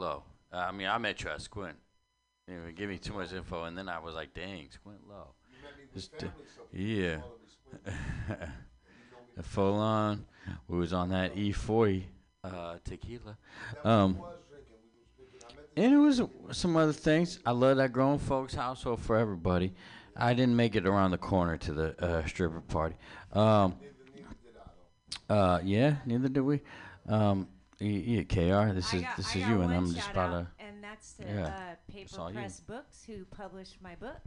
Lowe. Uh, I mean, I met you at Squint. You know, give me too much info, and then I was like, dang, Squint d- yeah. Full on. We was on that E40 uh, tequila. Um, and it was some other things. I love that grown folks household for everybody. I didn't make it around the corner to the uh, stripper party. Um, uh, yeah, neither did we. Um, yeah, Kr, this I is got- this I is got you, and one I'm just shout about to. And that's to yeah, uh, it's all Paper you. Press Books, who published my book.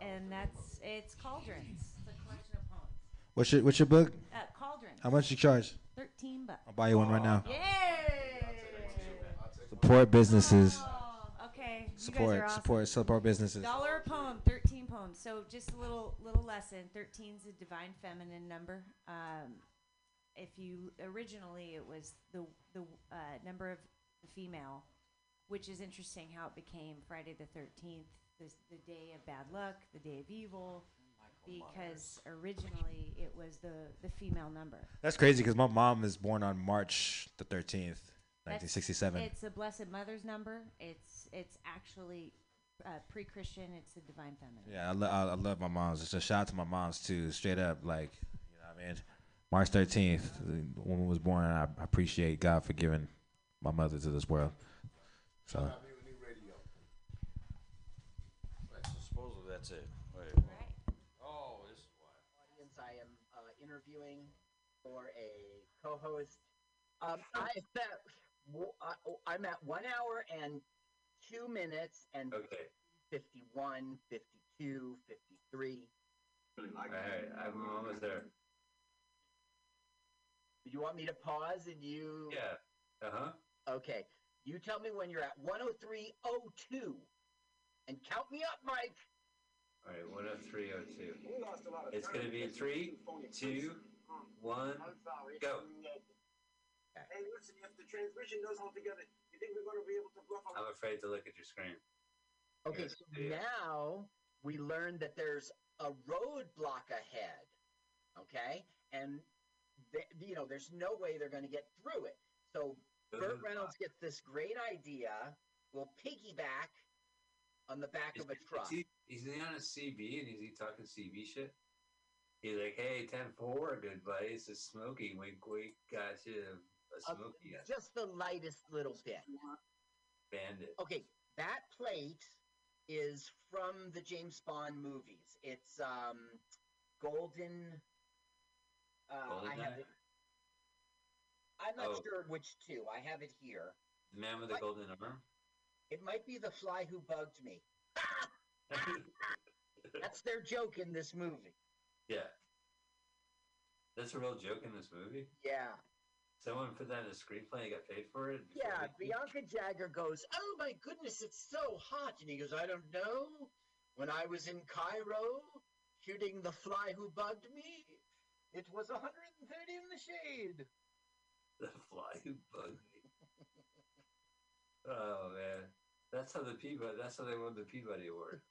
And that's it's Cauldrons. It's a collection of poems. What's your What's your book? Uh, Cauldrons. How much you charge? Thirteen bucks. I'll buy you one right now. Yay! Support businesses. Oh, okay. You Support guys are awesome. support support businesses. Dollar a poem, thirteen poems. So just a little little lesson. Thirteen's a divine feminine number. Um, if you originally it was the the uh, number of the female, which is interesting how it became Friday the thirteenth, the the day of bad luck, the day of evil, because originally it was the the female number. That's crazy because my mom is born on March the thirteenth, nineteen sixty-seven. It's a Blessed Mother's number. It's it's actually uh, pre-Christian. It's the divine feminine. Yeah, I, lo- I, I love my moms. It's a shout out to my moms too. Straight up, like you know, what I mean, March thirteenth, the woman was born, and I appreciate God for giving my mother to this world. So Right, so supposedly that's it. Wait. Right. Oh, this is audience I am uh, interviewing for a co-host. Um, I bet w- I- I'm at one hour and two minutes and Okay. 51, 52, 53. All right, I'm almost there. Do you want me to pause and you? Yeah. Uh huh. Okay. You tell me when you're at 103.02 and count me up, Mike. All right, one oh three oh two. It's gonna be three, two, one, go. Hey, listen, if the transmission goes all together, you think we're going to be able to bluff on I'm afraid to look at your screen. Okay, so now we learned that there's a roadblock ahead. Okay, and th- you know there's no way they're going to get through it. So Burt Reynolds gets this great idea. We'll piggyback on the back Is, of a truck. he, is he on a CB and is he talking CB shit? He's like, hey, 10 4, good buddy. This is Smokey. Wink, wink. Got you a Uh, just the lightest little bit. bandit. Okay, that plate is from the James Bond movies. It's um, golden. Uh, I have it. I'm not Oh. sure which two. I have it here. The man with the What? golden arm? It might be the fly who bugged me. That's their joke in this movie. yeah. That's a real joke in this movie? Yeah. Someone put that in a screenplay and got paid for it? Yeah, Bianca Jagger goes, Oh my goodness, it's so hot. And he goes, I don't know. When I was in Cairo shooting the fly who bugged me, it was 130 in the shade. The fly who bugged me. oh man, that's how the Peabody. That's how they won the Peabody Award.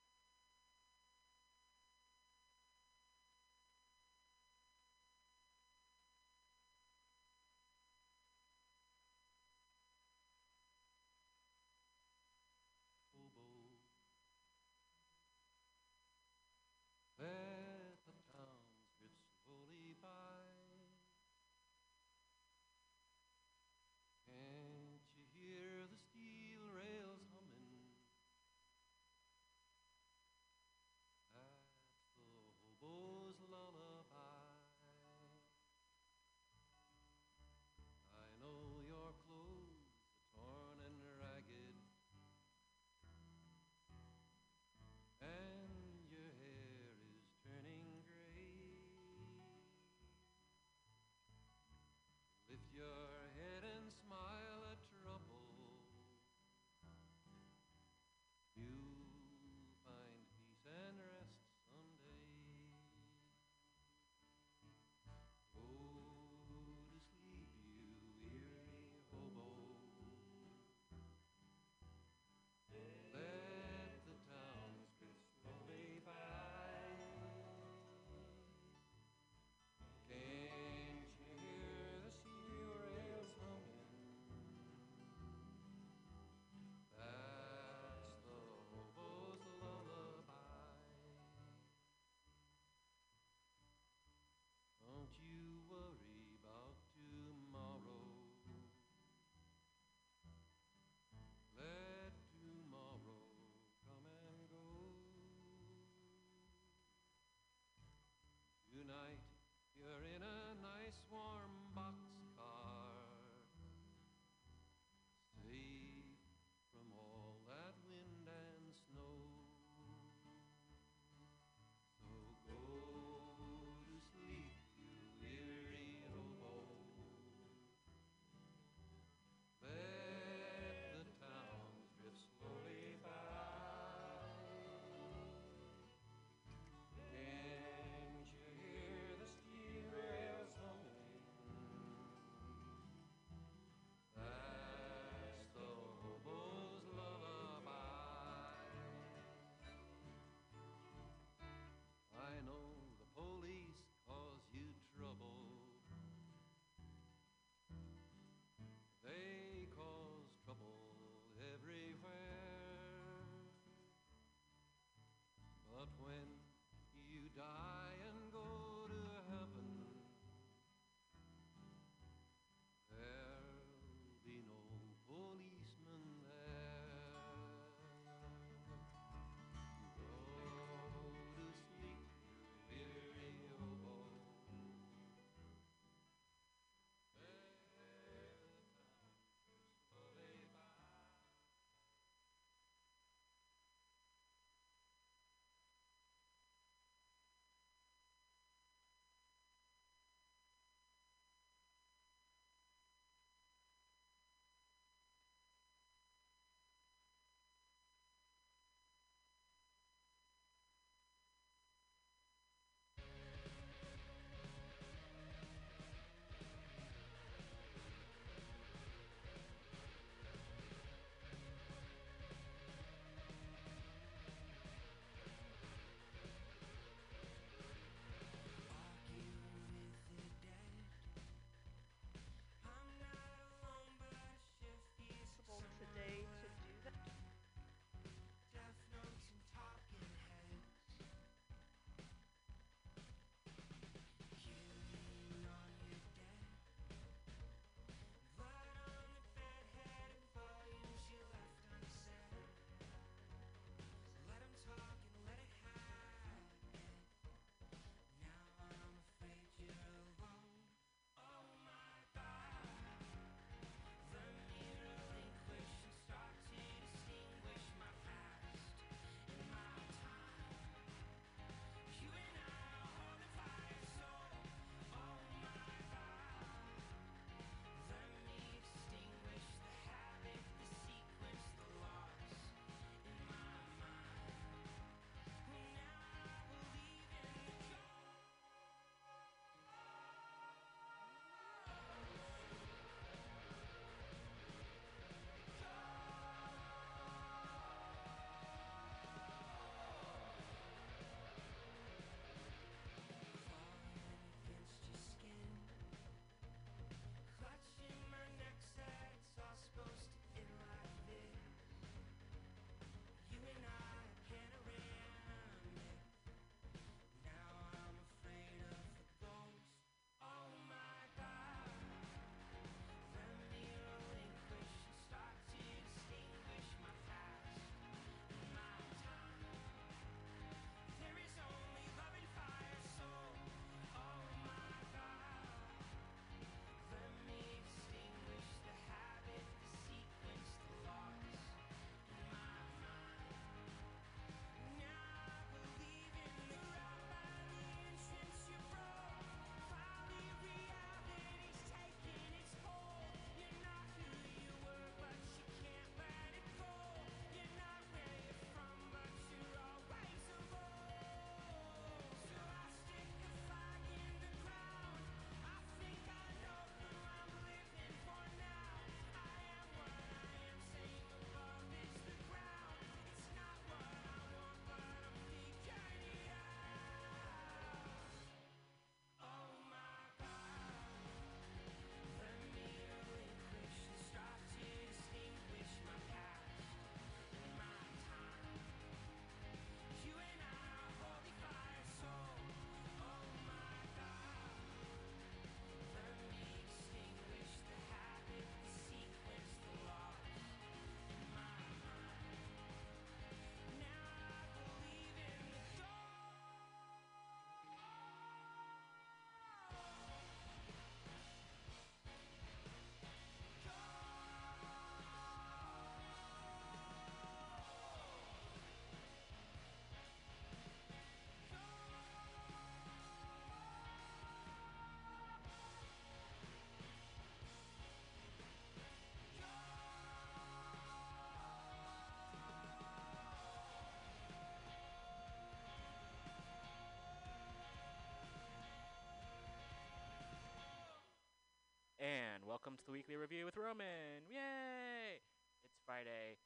The weekly review with Roman. Yay! It's Friday,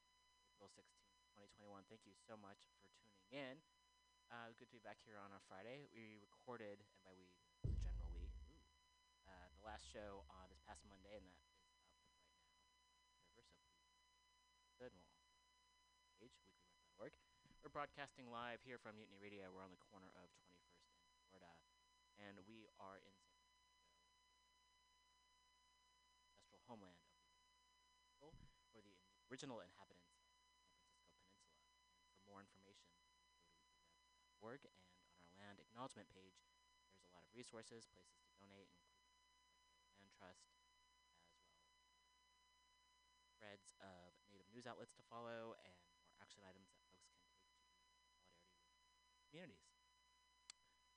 April 16th, 2021. Thank you so much for tuning in. Uh, good to be back here on a Friday. We recorded, and by we, the general we, uh, the last show on this past Monday, and that is up right now. Server, so good. also page. We're broadcasting live here from Mutiny Radio. We're on the corner of 21st and Florida, and we are in San Francisco, ancestral homeland of the people, the original inhabitants of the San Francisco Peninsula. And for more information, go to and on our land acknowledgement page, there's a lot of resources, places to donate, including Land Trust, as well threads of native news outlets to follow, and more action items that folks can take to solidarity with communities.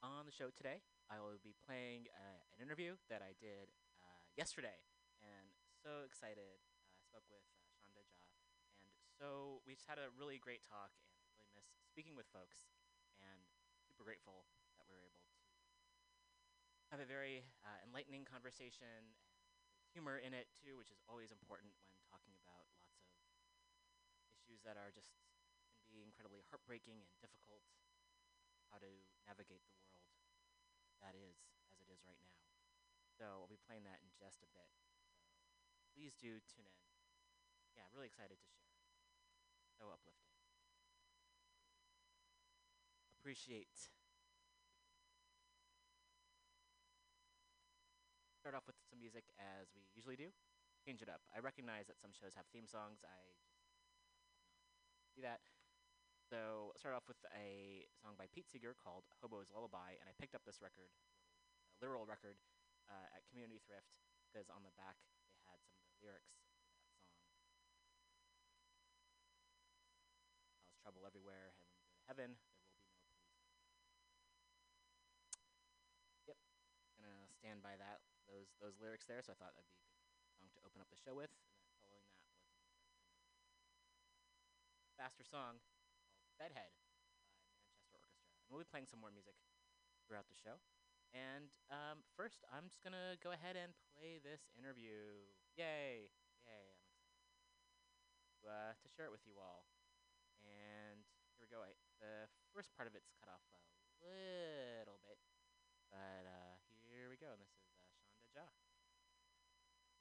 On the show today, I will be playing uh, an interview that I did uh, yesterday, so excited. Uh, I spoke with uh, Shonda Jha, and so we just had a really great talk, and I really miss speaking with folks, and super grateful that we were able to have a very uh, enlightening conversation humor in it too, which is always important when talking about lots of issues that are just can be incredibly heartbreaking and difficult. How to navigate the world that is as it is right now. So I'll be playing that in just a bit. Please do tune in. Yeah, I'm really excited to share. So uplifting. Appreciate start off with some music as we usually do. Change it up. I recognize that some shows have theme songs. I just do that. So start off with a song by Pete Seeger called "Hobo's Lullaby," and I picked up this record, a literal record, uh, at Community Thrift because on the back they had some of the lyrics to that song. Cause trouble everywhere, and when you go to heaven, there will be no police. Yep, gonna stand by that those those lyrics there. So I thought that'd be a good song to open up the show with. And then following that was faster song called Bedhead by Manchester Orchestra. And we'll be playing some more music throughout the show. And um, first, I'm just gonna go ahead and play this interview. Yay! Yay! I'm excited to, uh, to share it with you all. And here we go. I, the first part of it's cut off a little bit, but uh, here we go. And this is uh, Shonda Jha.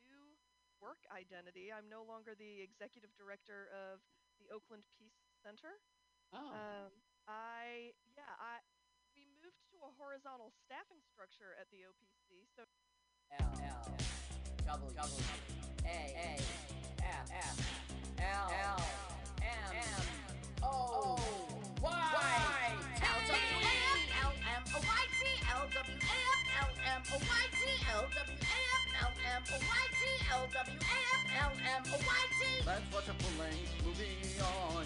new work identity. I'm no longer the executive director of the Oakland Peace Center. Oh. Um, I yeah, I we moved to a horizontal staffing structure at the OPC. So L L W W A A F F L L M M O Y L W A F L M O Y T L W A F L M O Y T L W A F L M O Y T L W A F L M O Y T Let's watch a full-length movie on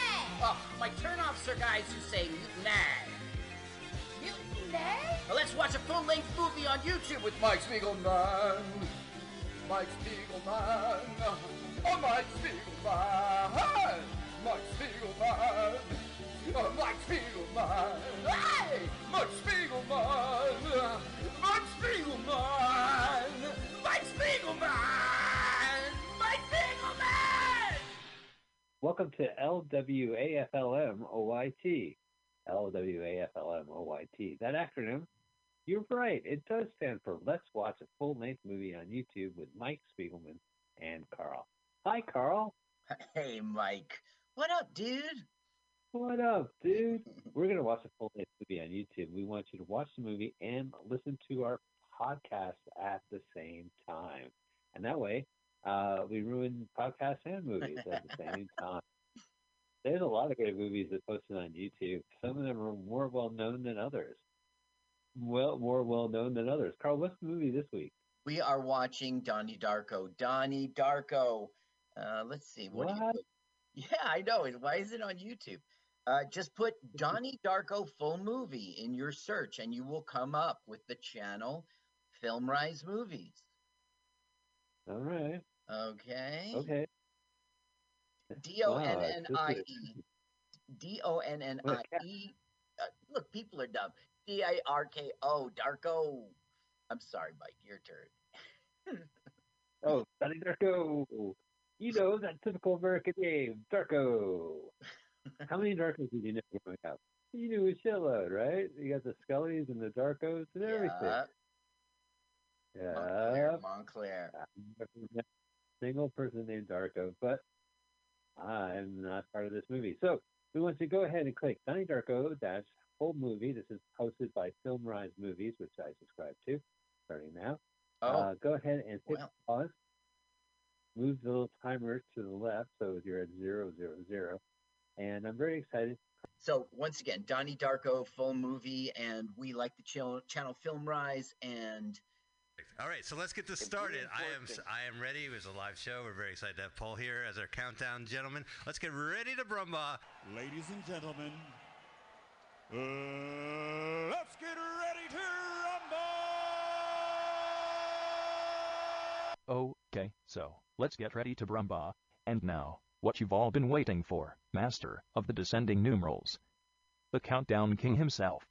Oh, my turnoffs are guys who say mutiny. Mutiny? Well, let's watch a full-length movie on YouTube with Mike Spiegelman. Mike Spiegelman. Oh, Mike Spiegelman. Mike Spiegelman. Welcome to LWAFLM OYT. LWAFLM OYT. That acronym, you're right. It does stand for Let's Watch a Full Length Movie on YouTube with Mike Spiegelman and Carl. Hi, Carl. Hey, Mike. What up, dude? What up, dude? We're going to watch a full length movie on YouTube. We want you to watch the movie and listen to our podcast at the same time. And that way, uh, we ruin podcasts and movies at the same time. There's a lot of great movies that posted on YouTube. Some of them are more well known than others. Well, more well known than others. Carl, what's the movie this week? We are watching Donnie Darko. Donnie Darko. Uh, let's see. What? What? Yeah, I know. it. Why is it on YouTube? Uh, just put Donnie Darko full movie in your search, and you will come up with the channel Filmrise Movies. All right. Okay. Okay. D O N N I E. D O N N I E. Uh, Look, people are dumb. D I R K O. Darko. I'm sorry, Mike. Your turn. Oh, Donnie Darko. You know that typical American name, Darko. How many Darkos did you know growing up? You knew a shitload, right? You got the Scullys and the Darkos and everything. Yeah. Yeah. Montclair. Montclair. I've never met a single person named Darko, but I'm not part of this movie. So we want to go ahead and click Donnie Darko dash full movie. This is hosted by Filmrise Movies, which I subscribe to, starting now. Oh, Uh, go ahead and hit well. pause. Move the little timer to the left so you're at zero zero zero. And I'm very excited. So once again, Donnie Darko full movie, and we like the channel, channel Film Rise, and All right, so let's get this started. I am. I am ready. It was a live show. We're very excited to have Paul here as our countdown gentleman. Let's get ready to brumba. Ladies and gentlemen, uh, let's get ready to rumble! Okay, so, let's get ready to Brumba. And now, what you've all been waiting for, Master of the Descending Numerals. The Countdown King himself.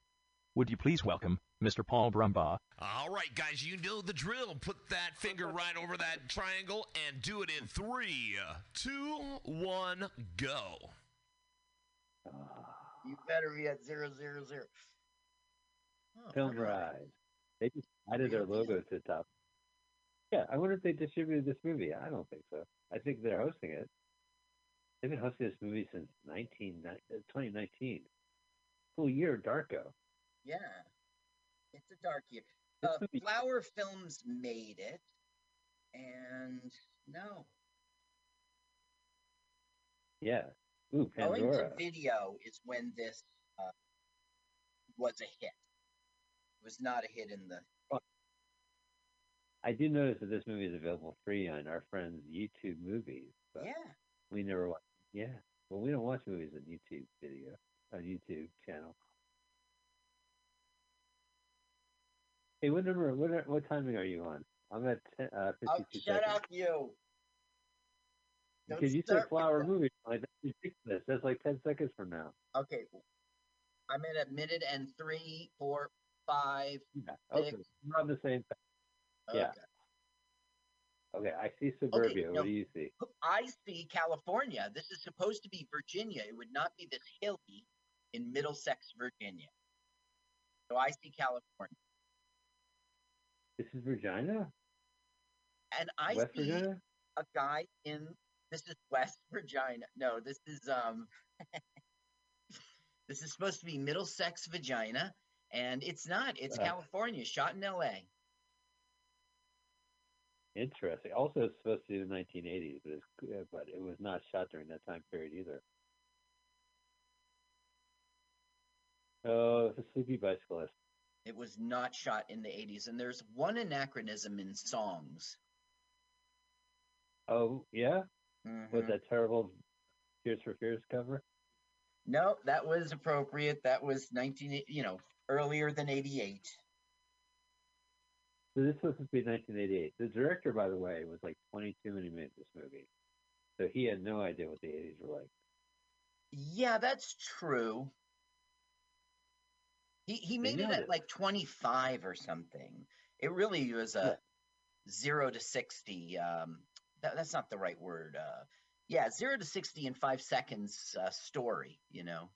Would you please welcome Mr. Paul Brumbaugh? All right, guys, you know the drill. Put that finger right over that triangle and do it in three, two, one, go. you better be at zero zero zero. Oh, Film all right. Rise. They just added their Really? logo to the top. Yeah, I wonder if they distributed this movie. I don't think so. I think they're hosting it. They've been hosting this movie since 19, uh, 2019. Full year Darko. Yeah, it's a dark year. Uh, Flower Films made it, and no, Yeah. Ooh, going Pandora. to video is when this uh, was a hit. It was not a hit in the. I do notice that this movie is available free on our friend's YouTube movies, but Yeah, we never watch. Yeah. Well, we don't watch movies on YouTube video, on YouTube channel. Hey, what number? What are- what timing are you on? I'm at 10, uh, oh, 52 shut seconds. up, you. Don't Because you said flower movie. Like that's ridiculous. That's like ten seconds from now. Okay, I'm at a minute and three, four, five. Yeah. Okay. Six. We're on the same. thing. Yeah. Okay. Okay. I see Suburbia. no. What do you see? I see California. This is supposed to be Virginia. It would not be this hilly in Middlesex, Virginia. So I see California. This is Virginia. And I West see Virginia. a guy in this is West Virginia. No, this is um this is supposed to be Middlesex, Vagina, and it's not. It's Uh. California, shot in LA. Interesting. Also, it's supposed to be the 1980s, but it's, uh, but it was not shot during that time period either. Oh, it's a sleepy bicyclist. It was not shot in the 80s, and there's one anachronism in songs. Oh, yeah. With Mhm. that terrible Tears for Fears cover. No, that was appropriate. That was 19, you know, earlier than 88. So this was supposed to be 1988. The director, by the way, was like 22 when he made this movie, so he had no idea what the 80s were like. Yeah, that's true. He he made it at it. like 25 or something. It really was a 0 to 60 um that, that's not the right word. Uh yeah, 0 to 60 in 5 seconds uh, story, you know.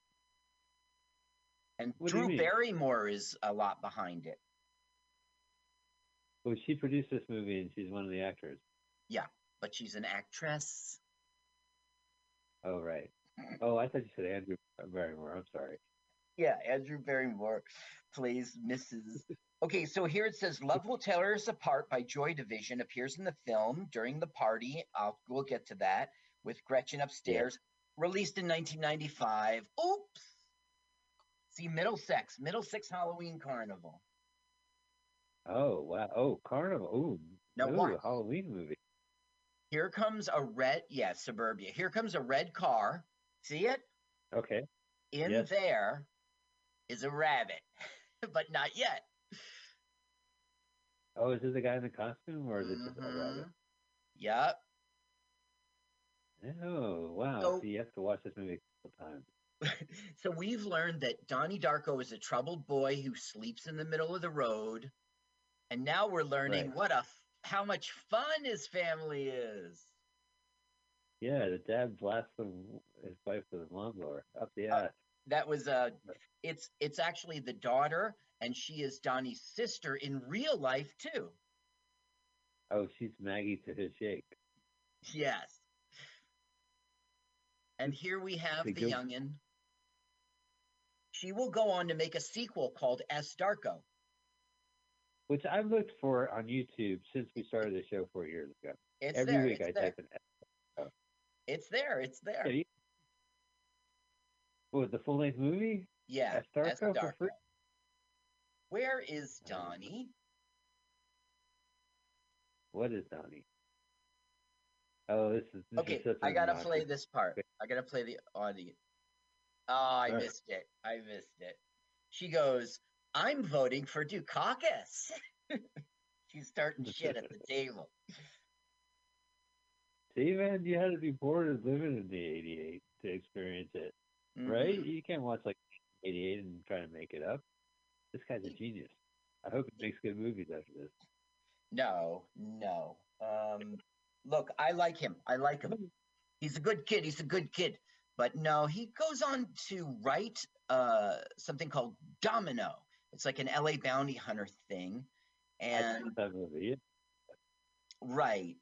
And What Drew? Barrymore is a lot behind it. Well, she produced this movie, and she's one of the actors. Yeah, but she's an actress. Oh, right. Oh, I thought you said Andrew Barrymore. I'm sorry. Yeah, Andrew Barrymore plays Mrs. Okay, so here it says Love Will Tear Us Apart by Joy Division appears in the film during the party. I'll we'll get to that with Gretchen upstairs. Released in 1995. Oops. See Middlesex, Middlesex Halloween Carnival. Oh, wow. Oh, Carnival. Ooh, Now ooh, watch. Halloween movie. Here comes a red, yeah, suburbia. Here comes a red car. See it? Okay. In Yes. there is a rabbit, but not yet. Oh, is it the guy in the costume or is it just a rabbit? Yep. Oh, wow. So- so you have to watch this movie a couple times. So we've learned that Donnie Darko is a troubled boy who sleeps in the middle of the road, and now we're learning Right. what a how much fun his family is. Yeah, the dad blasts his wife with a lawnmower up the Uh, ass. That was uh it's it's actually the daughter, and she is Donnie's sister in real life too. Oh, she's Maggie to his Jake. Yes. And here we have the youngin. She will go on to make a sequel called S. Darko. Which I've looked for on YouTube since we started the show four years ago. It's Every there, week it's I there. type in. It's there. It's there. You- What, the full length movie? Yeah, S. S. Darko for Darko. free? Where is Donnie? What is Donnie? Oh, this is this Okay, is I gotta play this part. I gotta play the audio. Oh, I missed it. I missed it. She goes, I'm voting for Dukakis. She's starting shit at the table. See, man, you had to be born and living in the '88 to experience it, right? Mhm. You can't watch like '88 and try to make it up. This guy's a genius. I hope he makes good movies after this. No, no. Um, look, I like him. I like him. He's a good kid. He's a good kid. But no, he goes on to write uh, something called Domino. It's like an LA bounty hunter thing. And love that movie. Right.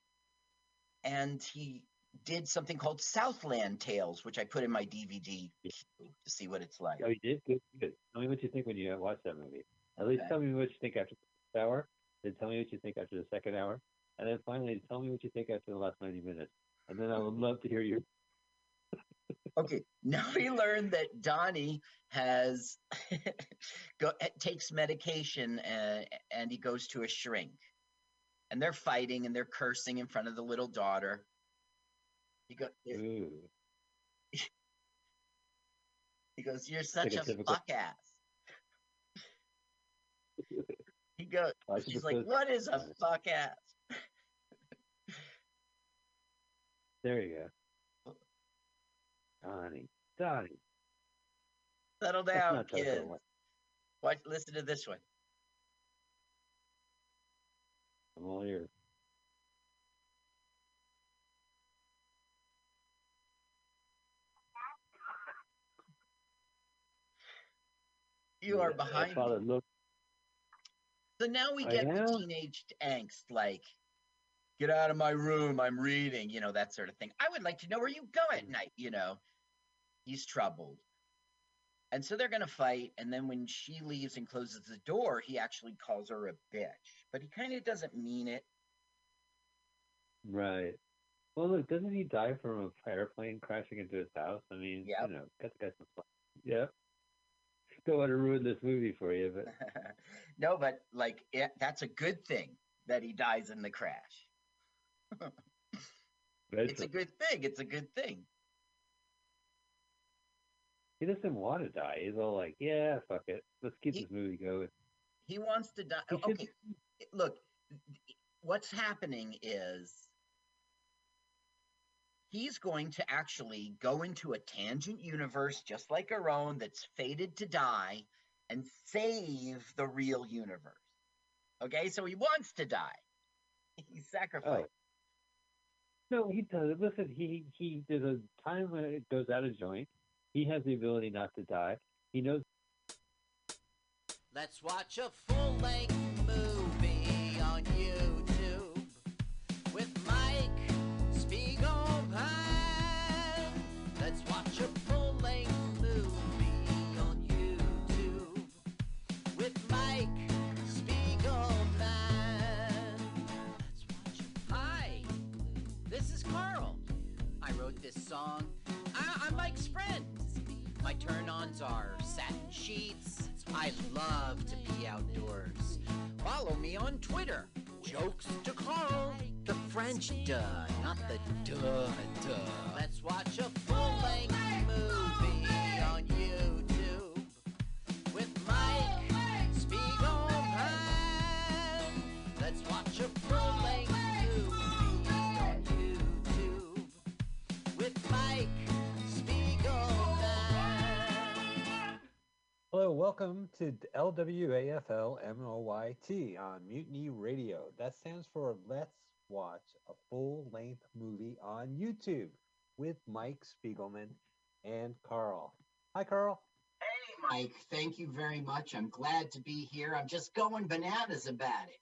And he did something called Southland Tales, which I put in my DVD to see what it's like. Oh, you did? Good, good. Tell me what you think when you watch that movie. At least Okay. tell me what you think after the first hour. Then tell me what you think after the second hour. And then finally, tell me what you think after the last 90 minutes. And then I would love to hear your. Okay, now we learned that Donnie has go, eh, takes medication and, and he goes to a shrink. And they're fighting and they're cursing in front of the little daughter. He, go, Ooh. he goes, You're Like such a a typical- fuck ass. He goes, should She's like, What is a fuck ass? There you go. Donnie. Donnie. Settle down, kids. Watch, listen to this one. I'm all ears. You are behind me. look. So now we get the teenage angst, like, get out of my room, I'm reading, you know, that sort of thing. I would like to know where you go at mm. night, you know. He's troubled. And so they're going to fight. And then when she leaves and closes the door, he actually calls her a bitch. But he kind of doesn't mean it. Right. Well, look, doesn't he die from a airplane crashing into his house? I mean, Yep. you know, got the guy some. Yeah. Don't want to ruin this movie for you, but no, but like, it, that's a good thing that he dies in the crash. it's a good thing. It's a good thing. he doesn't want to die. He's all like, "Yeah, fuck it, let's keep this movie going." He wants to die. He should- Okay, look, what's happening is he's going to actually go into a tangent universe just like our own that's fated to die and save the real universe. Okay, so he wants to die. He sacrificed. Oh. No, he doesn't. Listen, he he there's a time when it goes out of joint. He has the ability not to die. He knows. Let's watch a full length movie on YouTube song. I- I'm Mike's friend. My turn ons are satin sheets. I love to be outdoors. Follow me on Twitter. Jokes to Carl. The French duh, not the duh duh. Let's watch a full-length movie Hello, welcome to LWAFL MOYT on Mutiny Radio. That stands for Let's Watch a Full Length Movie on YouTube with Mike Spiegelman and Carl. Hi, Carl. Hey, Mike. Thank you very much. I'm glad to be here. I'm just going bananas about it.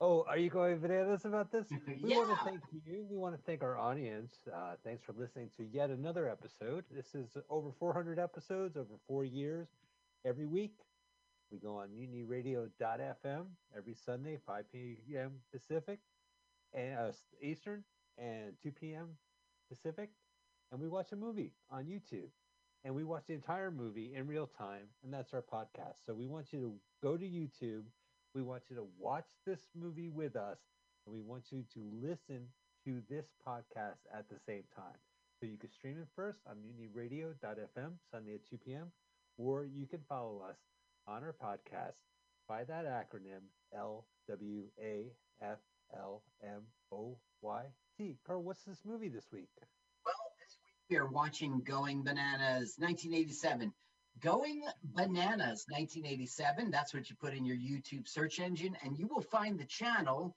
Oh, are you going bananas about this? We want to thank you. We want to thank our audience. Uh, thanks for listening to yet another episode. This is over 400 episodes over four years. Every week, we go on mutinyradio.fm every Sunday, 5 p.m. Pacific and uh, Eastern, and 2 p.m. Pacific, and we watch a movie on YouTube. And we watch the entire movie in real time, and that's our podcast. So we want you to go to YouTube. We want you to watch this movie with us, and we want you to listen to this podcast at the same time. So you can stream it first on mutinyradio.fm Sunday at 2 p.m., or you can follow us on our podcast by that acronym L W A F L M O Y T. Carl, what's this movie this week? Well, this week we are watching Going Bananas 1987. Going Bananas 1987. That's what you put in your YouTube search engine, and you will find the channel.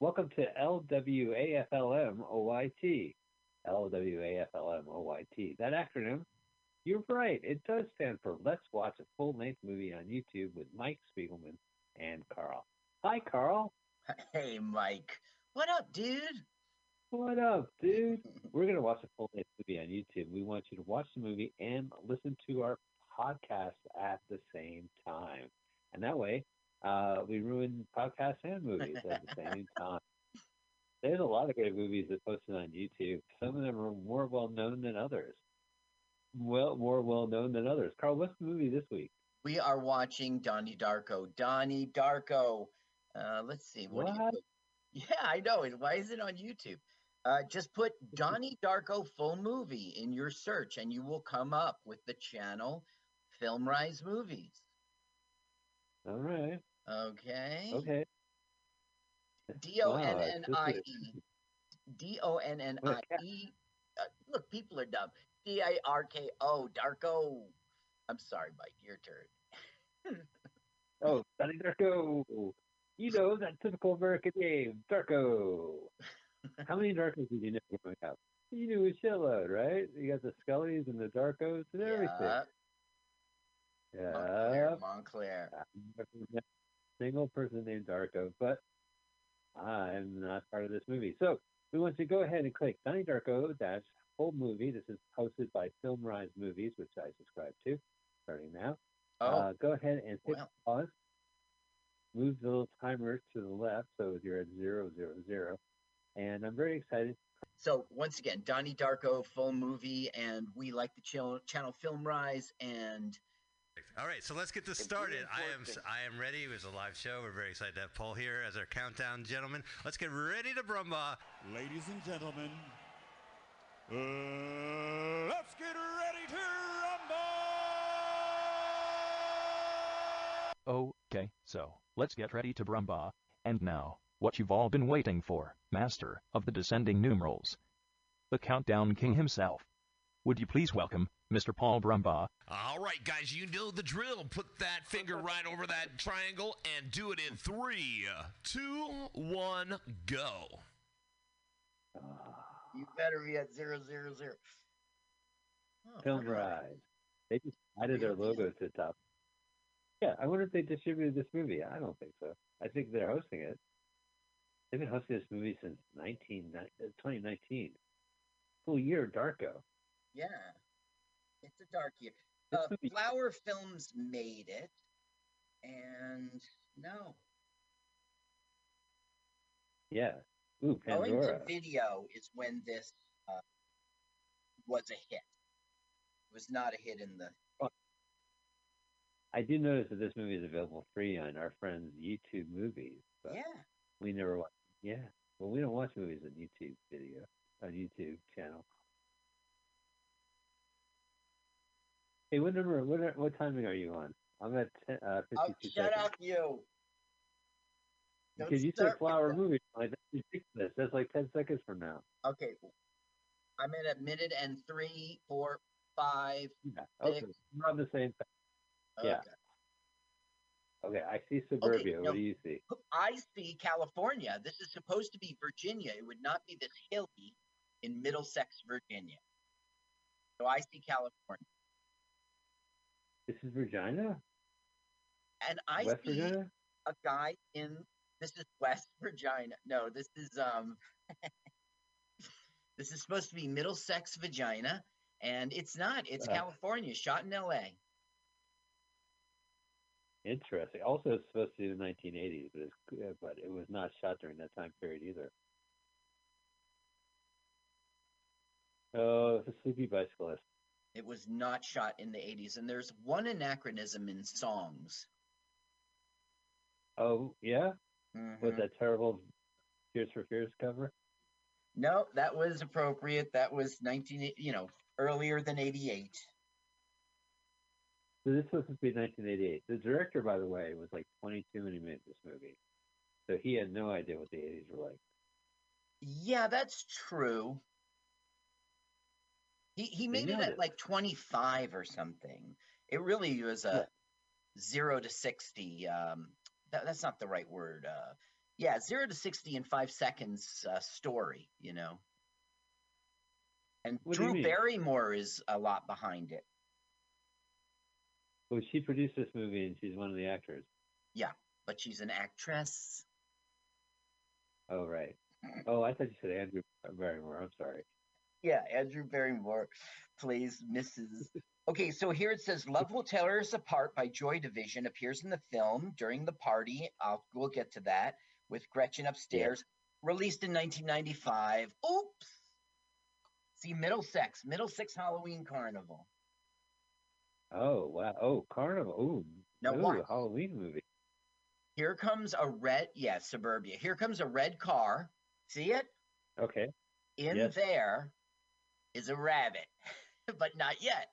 Welcome to LWAFLMOYT. LWAFLMOYT. That acronym, you're right. It does stand for Let's Watch a Full Length Movie on YouTube with Mike Spiegelman and Carl. Hi, Carl. Hey, Mike. What up, dude? What up, dude? We're going to watch a full length movie on YouTube. We want you to watch the movie and listen to our podcast at the same time. And that way, uh, we ruin podcasts and movies at the same time. There's a lot of great movies that posted on YouTube. Some of them are more well known than others. Well, more well known than others. Carl, what's the movie this week? We are watching Donnie Darko. Donnie Darko. Uh, let's see. What, What? Yeah, I know. Why is it on YouTube? Uh, just put Donnie Darko full movie in your search, and you will come up with the channel Filmrise Movies. All right. Okay. Okay. D O N N I E. D O N N I E. Uh, Look, people are dumb. D A R K O. Darko. I'm sorry, Mike. Your turn. Oh, Donnie Darko. You know that typical American name, Darko. How many Darkos did you know growing up? You knew a shitload, right? You got the Scullys and the Darkos and everything. Yeah. Yeah. Montclair. I've never met a single person named Darko, but I'm not part of this movie. So we want you to go ahead and click Donnie Darko dash full movie. This is hosted by Filmrise Movies, which I subscribe to, starting now. Oh, Uh, go ahead and hit well. pause. Move the little timer to the left so you're at zero zero zero. And I'm very excited. So once again, Donnie Darko full movie, and we like the channel, channel Film Rise, and All right, so let's get this started. I am I am ready. It was a live show. We're very excited to have Paul here as our countdown gentleman. Let's get ready to brumba. Ladies and gentlemen, uh, let's get ready to rumble! Okay, so, let's get ready to Brumba. And now, what you've all been waiting for, Master of the Descending Numerals. The Countdown King himself. Would you please welcome Mr. Paul Brumbaugh? All right, guys, you know the drill. Put that finger right over that triangle and do it in three, two, one, go. You better be at zero zero zero. Oh, Film Rise. They just added their logo to the top. Yeah, I wonder if they distributed this movie. I don't think so. I think they're hosting it. They've been hosting this movie since 19, uh, 2019. Full year, Darko. Yeah, it's a dark year. Uh, Flower Films made it, and no, Yeah. Ooh, going to video is when this uh, was a hit. It was not a hit in the. I do notice that this movie is available free on our friend's YouTube movies. But Yeah, We never watch. Yeah. Well, we don't watch movies on YouTube video, on YouTube channel. Hey, what number? What are- what timing are you on? I'm at 10, uh, 52 oh, shut seconds. up, you. Don't Because you said flower movie. Like that's ridiculous. That's like 10 seconds from now. Okay, I'm at a minute and three, four, five. Yeah. Okay. six. We're on the same. thing. Yeah. Okay. Okay. I see suburbia. no. What do you see? I see California. This is supposed to be Virginia. It would not be this hilly in Middlesex, Virginia. So I see California. This is Virginia. And I West see Virginia. a guy in this is West Virginia. No, this is um this is supposed to be Middlesex, Virginia, and it's not. It's Uh. California, shot in LA. Interesting. Also, it's supposed to be the 1980s, but, it's, uh, but it was not shot during that time period either. Oh, it's a sleepy bicyclist. It was not shot in the 80s, and there's one anachronism in songs. Oh, yeah? With Mhm. that terrible Tears for Fears cover? No, that was appropriate. That was 19, you know, earlier than 88. So this was supposed to be 1988. The director, by the way, was like 22 when he made this movie. So he had no idea what the 80s were like. Yeah, that's true. He he made it at it. like 25 or something. It really was a 0 to 60 um that, that's not the right word. Uh yeah, 0 to 60 in 5 seconds uh, story, you know. And What Drew? Barrymore is a lot behind it. Well, she produced this movie and she's one of the actors. Yeah, but she's an actress. Oh, right. Oh, I thought you said Andrew Barrymore. I'm sorry. Yeah, Andrew Barrymore plays Mrs. Okay, so here it says Love Will Tear Us Apart by Joy Division appears in the film during the party. I'll we'll get to that with Gretchen upstairs. Released in 1995. Oops. See Middlesex, Middlesex Halloween Carnival. Oh, wow. Oh, Carnival. Ooh. Now ooh, watch. Halloween movie. Here comes a red, yeah, suburbia. Here comes a red car. See it? Okay. In Yes. there is a rabbit, but not yet.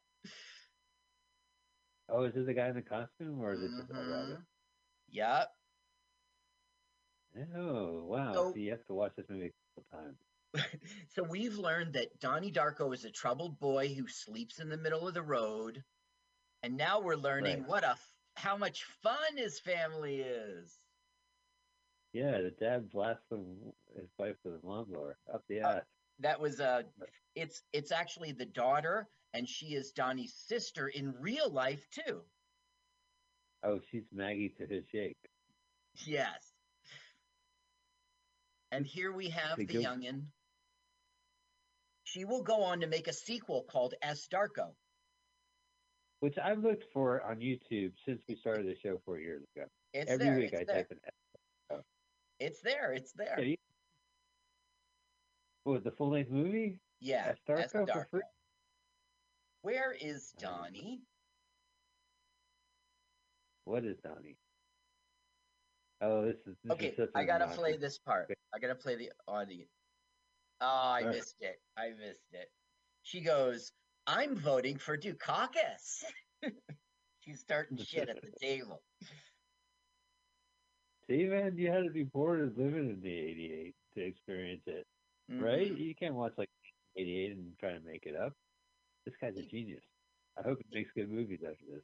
Oh, is this the guy in the costume or is it just a rabbit? Yep. Oh, wow. So- so you have to watch this movie a couple times. so we've learned that Donnie Darko is a troubled boy who sleeps in the middle of the road, and now we're learning Right. what a how much fun his family is. Yeah, the dad blasts his wife with a lawnmower up the Uh, ass. That was uh it's it's actually the daughter, and she is Donnie's sister in real life too. Oh, she's Maggie to his shake. Yes. And here we have They the go- youngin. She will go on to make a sequel called S. Darko. Which I've looked for on YouTube since we started the show four years ago. It's Every there, week it's I there. type in. It's there. It's there. You- What was the full length movie? Yeah, S. S. Darko for Darko. free? Where is Donnie? What is Donnie? Oh, this is this Okay, is I gotta play this part. I gotta play the audio. Oh, I missed it. I missed it. She goes, I'm voting for Dukakis. She's starting shit at the table. See, man, you had to be born and living in the '88 to experience it, right? Mhm. You can't watch like '88 and try to make it up. This guy's a genius. I hope he makes good movies after this.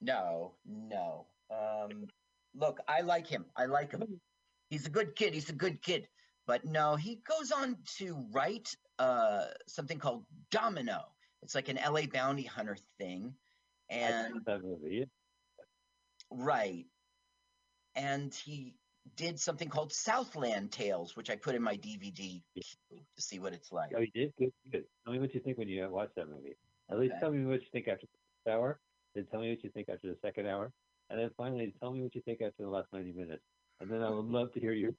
No, no. Um, look, I like him. I like him. He's a good kid. He's a good kid. But no, he goes on to write uh, something called Domino. It's like an LA bounty hunter thing. And love that movie. Right. And he did something called Southland Tales, which I put in my DVD to see what it's like. Oh, you did? Good, good. Tell me what you think when you watch that movie. At least Okay. tell me what you think after the first hour. Then tell me what you think after the second hour. And then finally, tell me what you think after the last 90 minutes. And then I would love to hear your.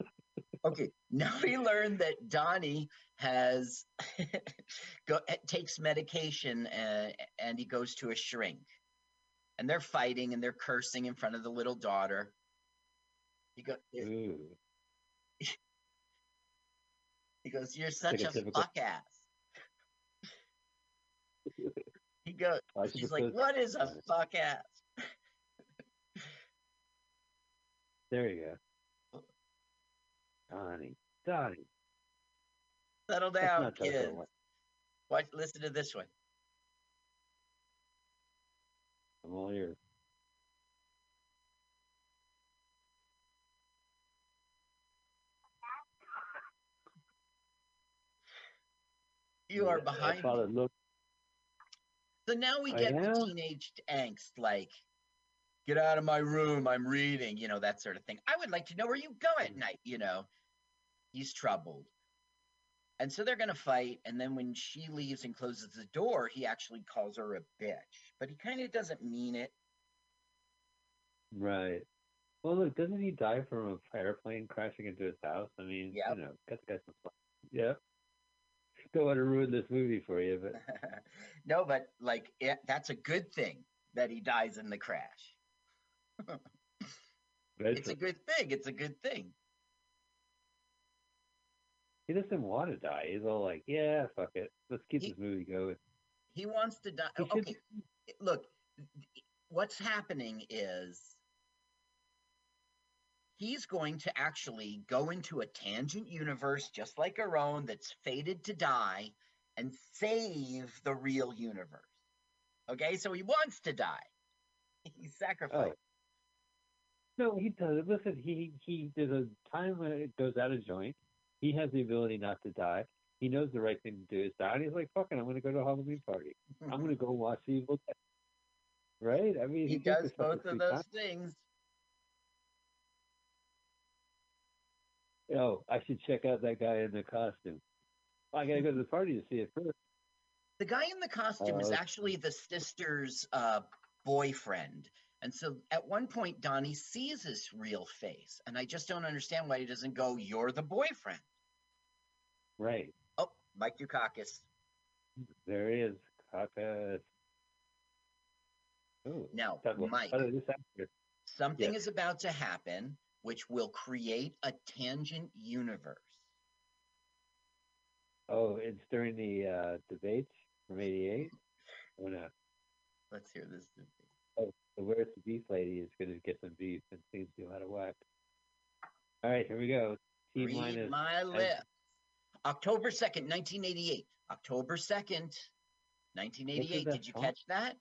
Okay, now we learned that Donnie has go, eh, takes medication and, and he goes to a shrink. And they're fighting and they're cursing in front of the little daughter. He go, Ooh. he goes, "You're Like such a a typical- fuck ass." He goes, oh, I should she's like, "What is a fuck ass?" There you go. Donnie. Donnie. Settle down, kids. Watch, listen to this one. I'm all ears. You are Yeah, behind. Father, me. look. So now we get the teenage angst, like, get out of my room, I'm reading, you know, that sort of thing. I would like to know where you go Mm. at night, you know. He's troubled. And so they're going to fight. And then when she leaves and closes the door, he actually calls her a bitch. But he kind of doesn't mean it. Right. Well, look, doesn't he die from a airplane crashing into his house? I mean, Yep. you know, got the guy some fun. Don't want to ruin this movie for you, but no, but like, it, that's a good thing that he dies in the crash. it's a good thing. It's a good thing. he doesn't want to die. He's all like, "Yeah, fuck it, let's keep this movie going." He wants to die. He should- Okay, look, what's happening is he's going to actually go into a tangent universe just like our own that's fated to die and save the real universe. Okay, so he wants to die. He's sacrificed. Oh. No, he doesn't. Listen, he he there's a time when it goes out of joint. He has the ability not to die. He knows the right thing to do is die, and he's like, "Fuck it, I'm going to go to a Halloween party. I'm going to go watch the Evil Dead." Right? I mean, He gives does both of those things. Oh, I should check out that guy in the costume. I got to go to the party to see it first. The guy in the costume is Uh, actually the sister's uh, boyfriend. And so at one point, Donnie sees his real face. And I just don't understand why he doesn't go, You're the boyfriend. Right. Oh, Mike Dukakis. There he is. Caucus. Ooh, Now, Mike, oh, something Yes. is about to happen which will create a tangent universe. Oh, it's during the uh, debates from '88. Oh no. Let's hear this. Oh, the where's the beef lady is going to get some beef and things go out of whack. All right, here we go. T Read minus. my lips. October 2nd, 1988. October 2nd, 1988. Did you catch that?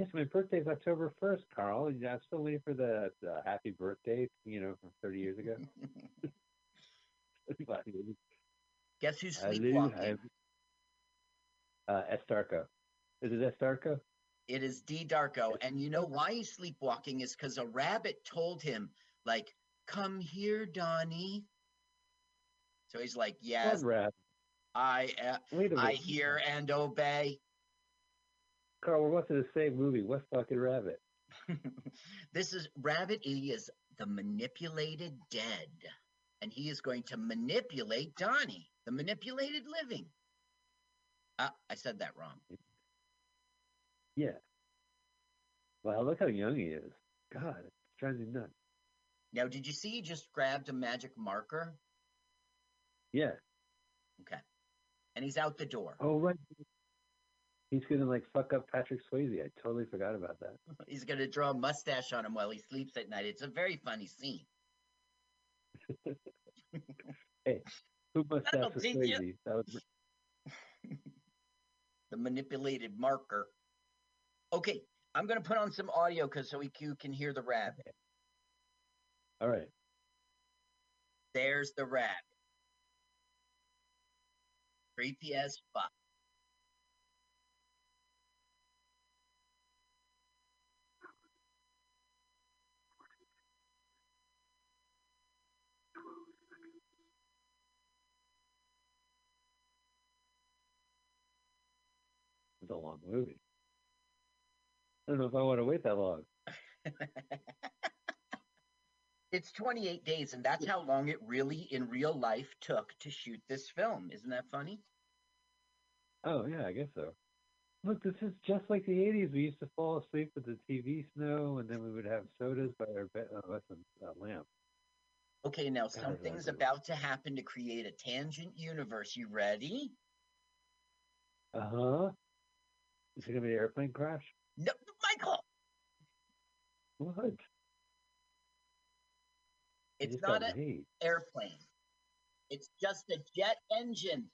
Yes, my birthday's October 1st, Carl. and I'm still waiting for the, the happy birthday, you know, from 30 years ago. Guess who's sleepwalking? Uh, Estarco. Is it Estarco? It is D Darko. And you know why he's sleepwalking is because a rabbit told him, like, come here, Donnie. So he's like, yes. I, uh, I hear and obey. Carl, we're watching the same movie. What's fucking rabbit? This is Rabbit E is the manipulated dead. And he is going to manipulate Donnie, the manipulated living. Uh, I said that wrong. Yeah. Wow, look how young he is. God, it drives me nuts. Now, did you see he just grabbed a magic marker? Yeah. Okay. And he's out the door. Oh right. He's gonna like fuck up Patrick Swayze. I totally forgot about that. He's going to draw a mustache on him while he sleeps at night. It's a very funny scene. hey, who mustache for. Swayze? That was The manipulated marker. Okay, I'm going to put on some audio because so you can hear the rabbit. all right. There's the rabbit. Creepy as fuck. A long movie. I don't know if I want to wait that long. It's 28 days, and that's how long it really, in real life, took to shoot this film. Isn't that funny? Oh yeah, I guess so. Look, this is just like the '80s. We used to fall asleep with the TV snow, and then we would have sodas by our bed. Oh, that's a, a lamp. Okay, now something's about to happen to create a tangent universe. You ready? Uh huh. Is it gonna be an airplane crash? No, Michael. What? It's not an airplane. It's just a jet engine.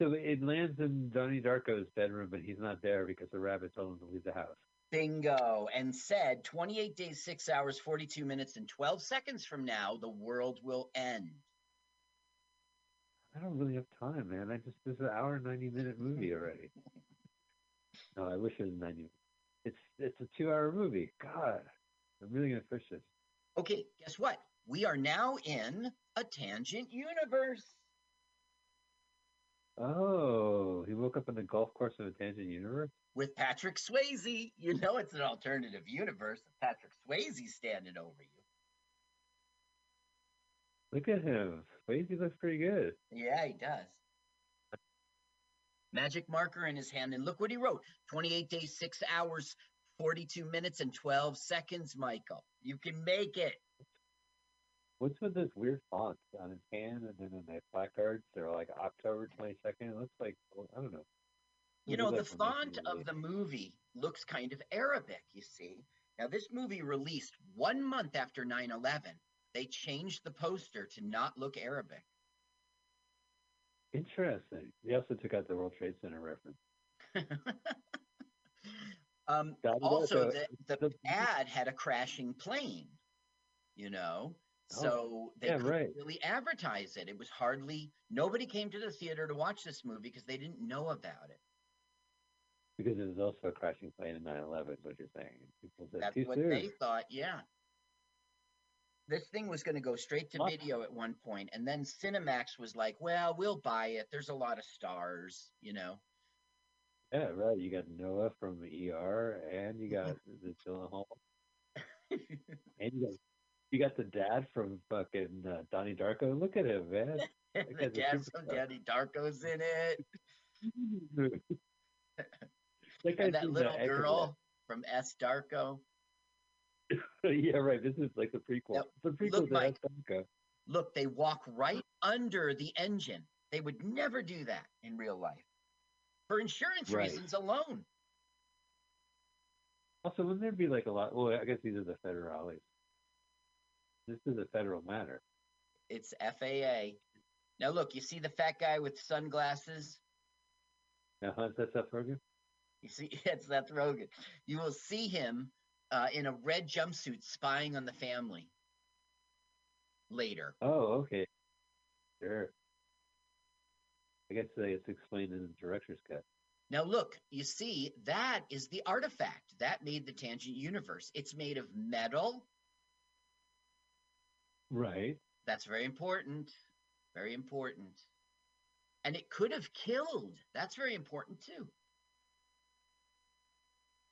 So it lands in Donnie Darko's bedroom, but he's not there because the rabbit told him to leave the house. Bingo. And said 28 days, 6 hours, 42 minutes, and 12 seconds from now, the world will end. I don't really have time, man. I just this is an hour and ninety minute movie already. no, I wish it was ninety. It's it's a two hour movie. God, I'm really gonna push this. Okay, guess what? We are now in a tangent universe. Oh, he woke up in the golf course of a tangent universe. with Patrick Swayze. You know it's an alternative universe if Patrick Swayze standing over you. Look at him. Swayze looks pretty good. Yeah, he does. Magic marker in his hand, and look what he wrote 28 days, 6 hours, 42 minutes, and 12 seconds, Michael. You can make it. What's with this weird font on his hand and then in the placards? They're like October twenty second. It looks like I don't know. You know, the font of the movie looks kind of Arabic, you see. Now, this movie released one month after 9 11. They changed the poster to not look Arabic. Interesting. They also took out the World Trade Center reference. Um, also, the, the ad had a crashing plane, you know, Oh, so they yeah, couldn't right. really advertise it. It was hardly nobody came to the theater to watch this movie because they didn't know about it. Because it was also a crashing plane in 9/11. What you're saying? People said That's what soon. they thought. Yeah. This thing was going to go straight to What? video at one point, and then Cinemax was like, "Well, we'll buy it. There's a lot of stars, you know." Yeah, right. You got Noah from ER, and you got the Gyllenhaal, and you got you got the dad from fucking uh, Donnie Darko. Look at him, man. That the dad from superstar. Danny Darko's in it, that and that little girl from S Darko. yeah, right. This is like the prequel. The prequel look, to Mike. Look, they walk right under the engine. They would never do that in real life for insurance Right. reasons alone. Also, wouldn't there be like a lot? Well, I guess these are the federales. This is a federal matter. It's FAA. Now, look, you see the fat guy with sunglasses? Now, how's that Seth Rogen? You see, it's Seth Rogen. You will see him uh, in a red jumpsuit spying on the family later. Oh, okay. Sure. I guess it's explained in the director's cut. Now, look, you see, that is the artifact that made the tangent universe. It's made of metal. Right. That's very important. Very important. And it could have killed. That's very important too.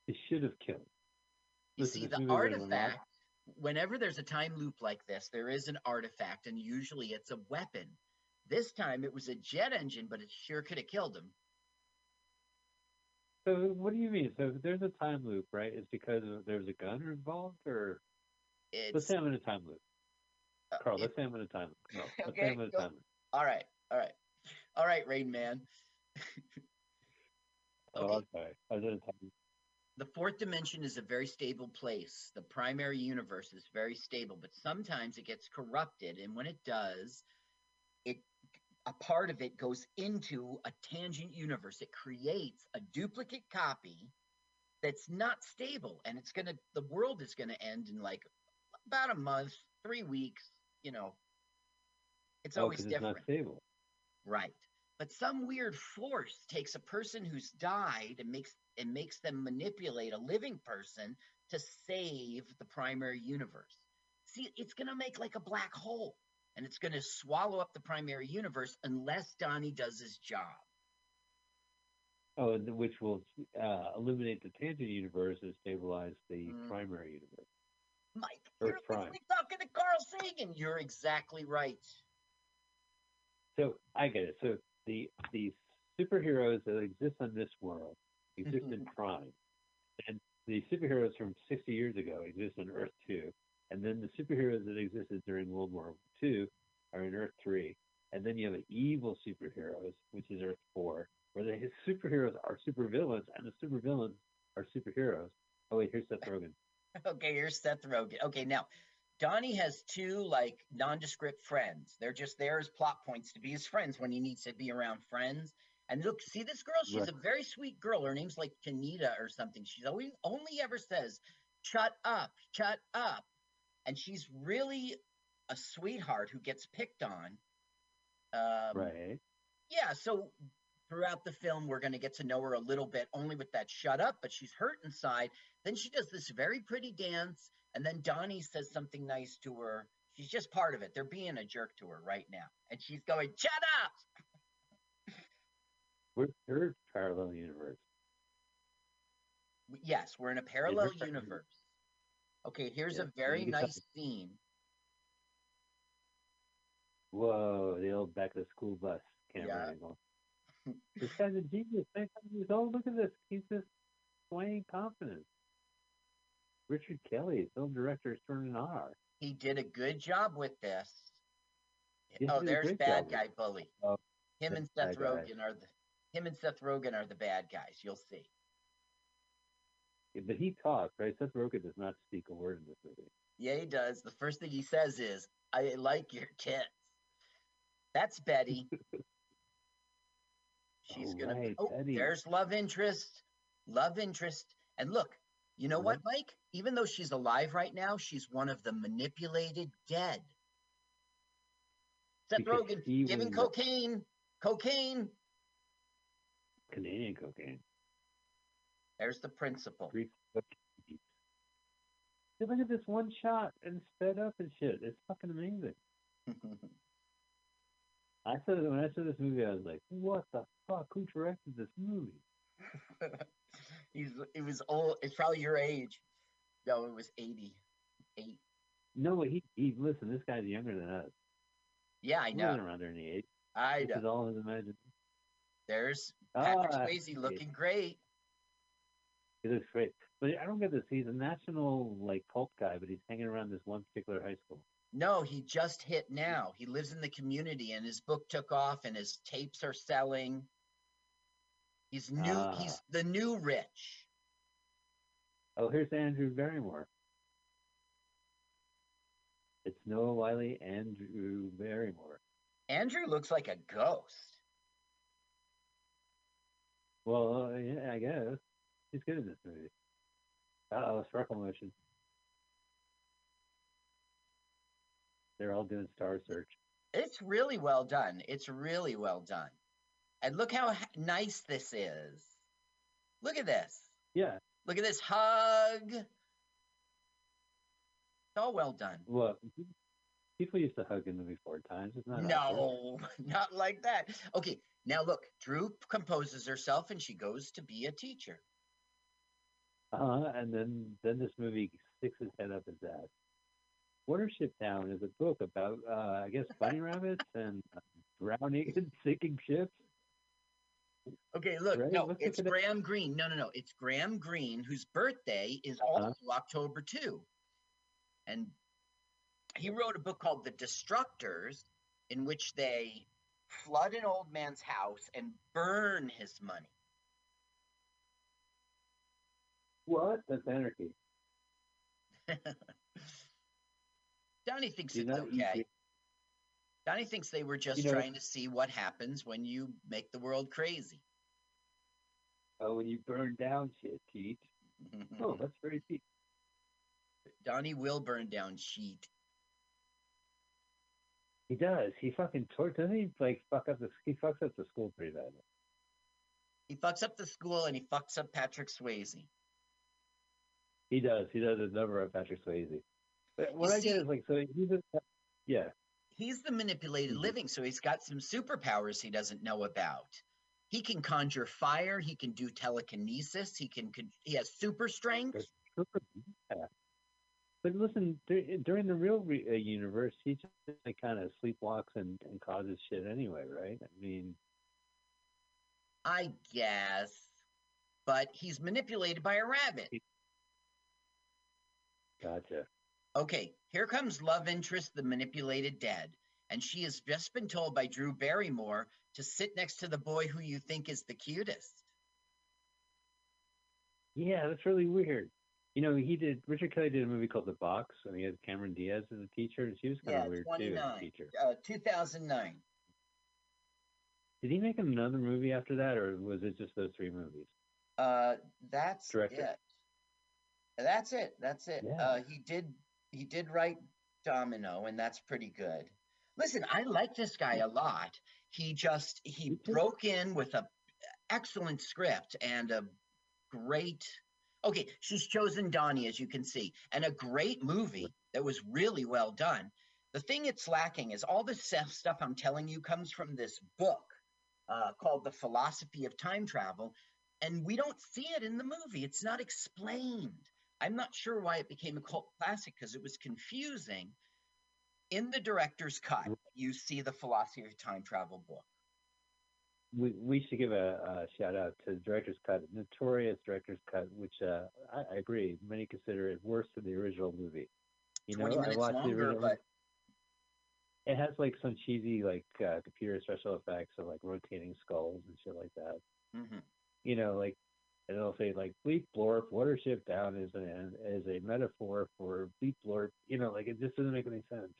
It should have killed. You Listen, see, the movie was a lot- artifact, whenever there's a time loop like this, there is an artifact, and usually it's a weapon. This time it was a jet engine, but it sure could have killed him. So what do you mean? So if there's a time loop, right? It's because there's a gun involved, or let's say I'm in a time loop. uh, Carl, it- let's say I'm in a time loop. No, let's say I'm in a go- time loop. all right, all right, all right, Rain Man. Oh, I'm sorry. I was in a time loop. The fourth dimension is a very stable place. The primary universe is very stable, but sometimes it gets corrupted, and when it does, it a part of it goes into a tangent universe. It creates a duplicate copy that's not stable, and it's gonna the world is gonna end in like about a month, three weeks. You know, it's oh, always it's different. not stable. Right. But some weird force takes a person who's died and makes and makes them manipulate a living person to save the primary universe. See, it's going to make like a black hole and it's going to swallow up the primary universe unless Donnie does his job. Oh, which will uh, eliminate the tangent universe and stabilize the Mm. primary universe. Mike, Earth you're Prime. talking to Carl Sagan. You're exactly right. So I get it. So the the superheroes that exist on this world exist in mm-hmm. Prime, and the superheroes from 60 years ago exist on Earth Two, and then the superheroes that existed during World War Two are in Earth Three, and then you have the evil superheroes, which is Earth Four, where the superheroes are supervillains and the supervillains are superheroes. Oh wait, here's Seth Rogen. Okay, here's Seth Rogen. Okay, now Donnie has two like nondescript friends. They're just there as plot points to be his friends when he needs to be around friends. And look, see this girl? She's Right. a very sweet girl. Her name's like Tanita or something. She's always only ever says, "Shut up, shut up," and she's really a sweetheart who gets picked on. Um, right. yeah, so throughout the film, we're going to get to know her a little bit, only with that shut up, but she's hurt inside. Then she does this very pretty dance, and then Donnie says something nice to her. She's just part of it. They're being a jerk to her right now. And she's going, shut up! We're third parallel universe. Yes, we're in a parallel different- universe. Okay, here's Yeah, a very nice scene. Whoa, the old back of the school bus camera Yeah. angle. this guy's a genius. 25 years old. Look at this. He's just swaying confidence. Richard Kelly, film director extraordinaire. He did a good job with this. He oh, there's bad guy bully. Oh, Him and Seth guy. Rogen are the him and Seth Rogen are the bad guys. You'll see. Yeah, But he talks, right? Seth Rogen does not speak a word in this movie. Yeah, he does. The first thing he says is, "I like your tits." That's Betty. She's gonna. right, oh, Betty. there's love interest. Love interest. And look, you know what, Mike? Even though she's alive right now, she's one of the manipulated dead. Seth Rogen giving cocaine. Cocaine. Canadian cocaine. There's the principle. See, look at this one shot and sped up and shit. It's fucking amazing. I saw when I saw this movie, I was like, "What the fuck? Who directed this movie?" He's it was old. It's probably your age. No, it was eighty eight. No, he he. Listen, this guy's younger than us. Yeah, I He wasn't know. around there in the '80s. I This is all his imagination. There's Patrick Ah, Swayze looking great. He looks great, but I don't get this. He's a national like cult guy, but he's hanging around this one particular high school. No, he just hit now. He lives in the community and his book took off and his tapes are selling. He's new Ah. he's the new rich. Oh, here's Andrew Barrymore. It's Noah Wyle, Andrew Barrymore. Andrew looks like a ghost. Well, uh, yeah, I guess he's good in this movie. Uh oh, Sparkle Motion. They're all doing Star Search. It's really well done. It's really well done. And look how nice this is. Look at this. Yeah. Look at this hug. It's all well done. Well, people used to hug in the movie four times. It's not awkward. No, not like that. Okay, now look, Drew composes herself and she goes to be a teacher. Uh-huh, and then then this movie sticks his head up his ass. Watership Down is a book about, uh, I guess, bunny rabbits and uh, drowning and sinking ships. Okay, look, Right? no, it's? Graham Greene. No, no, no, it's Graham Greene, whose birthday is Uh-huh. also October 2. And he wrote a book called The Destructors, in which they flood an old man's house and burn his money. What? That's anarchy. Donnie thinks Do it's okay. your- Donnie thinks they were just You know- trying to see what happens when you make the world crazy. Oh, when you burn down shit. Oh, that's very deep. Donnie will burn down sheet. He does. He fucking tor- doesn't he like fuck up the he fucks up the school pretty bad. He fucks up the school and he fucks up Patrick Swayze. He does. He does a number of Patrick Swayze. But what You I get is like so he's a yeah. He's the manipulated Mhm. living, so he's got some superpowers he doesn't know about. He can conjure fire. He can do telekinesis. He can. He has super strength. Super, Yeah. But listen, dur- during the real re- uh, universe, he just like, kind of sleepwalks and, and causes shit anyway, right? I mean, I guess, but he's manipulated by a rabbit. gotcha. Okay, here comes love interest, the manipulated dead, and she has just been told by Drew Barrymore to sit next to the boy who you think is the cutest. Yeah, that's really weird. You know, he did. Richard Kelly did a movie called The Box, and he had Cameron Diaz as a teacher, and she was kind of Yeah, weird too as a teacher. uh, two thousand nine. Did he make another movie after that, or was it just those three movies? Uh, that's Director. it. That's it. That's it. Yeah. Uh, he did. He did write Domino, and that's pretty good. Listen, I like this guy a lot. He just he broke in with a excellent script and a great. Okay, she's chosen Donnie, as you can see, and a great movie that was really well done. The thing it's lacking is all this stuff I'm telling you comes from this book uh, called The Philosophy of Time Travel, and we don't see it in the movie. It's not explained. I'm not sure why it became a cult classic because it was confusing. In the director's cut, you see the Philosophy of Time Travel book. We we should give a, a shout out to the director's cut, notorious director's cut, which uh, I, I agree many consider it worse than the original movie. You know, 20 I watched the longer, original. but It has like some cheesy like uh, computer special effects of like rotating skulls and shit like that. mhm. You know, like and it'll say like bleep blorp, watership down is an is a metaphor for bleep blorp. You know, like it just doesn't make any sense.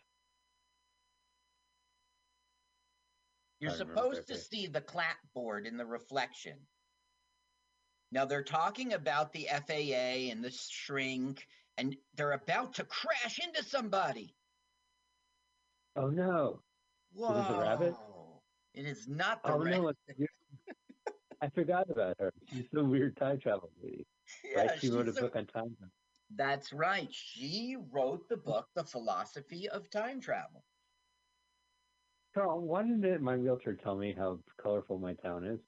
You're supposed to see the clapboard in the reflection. Now they're talking about the FAA and the shrink, and they're about to crash into somebody. Oh no! Whoa! Is it the rabbit? It is not the Oh rabbit. no! I forgot about her. She's the weird time travel lady. Yeah, right? She wrote a a- book on time travel. That's right. She wrote the book, The Philosophy of Time Travel. Carl, why didn't my realtor tell me how colorful my town is?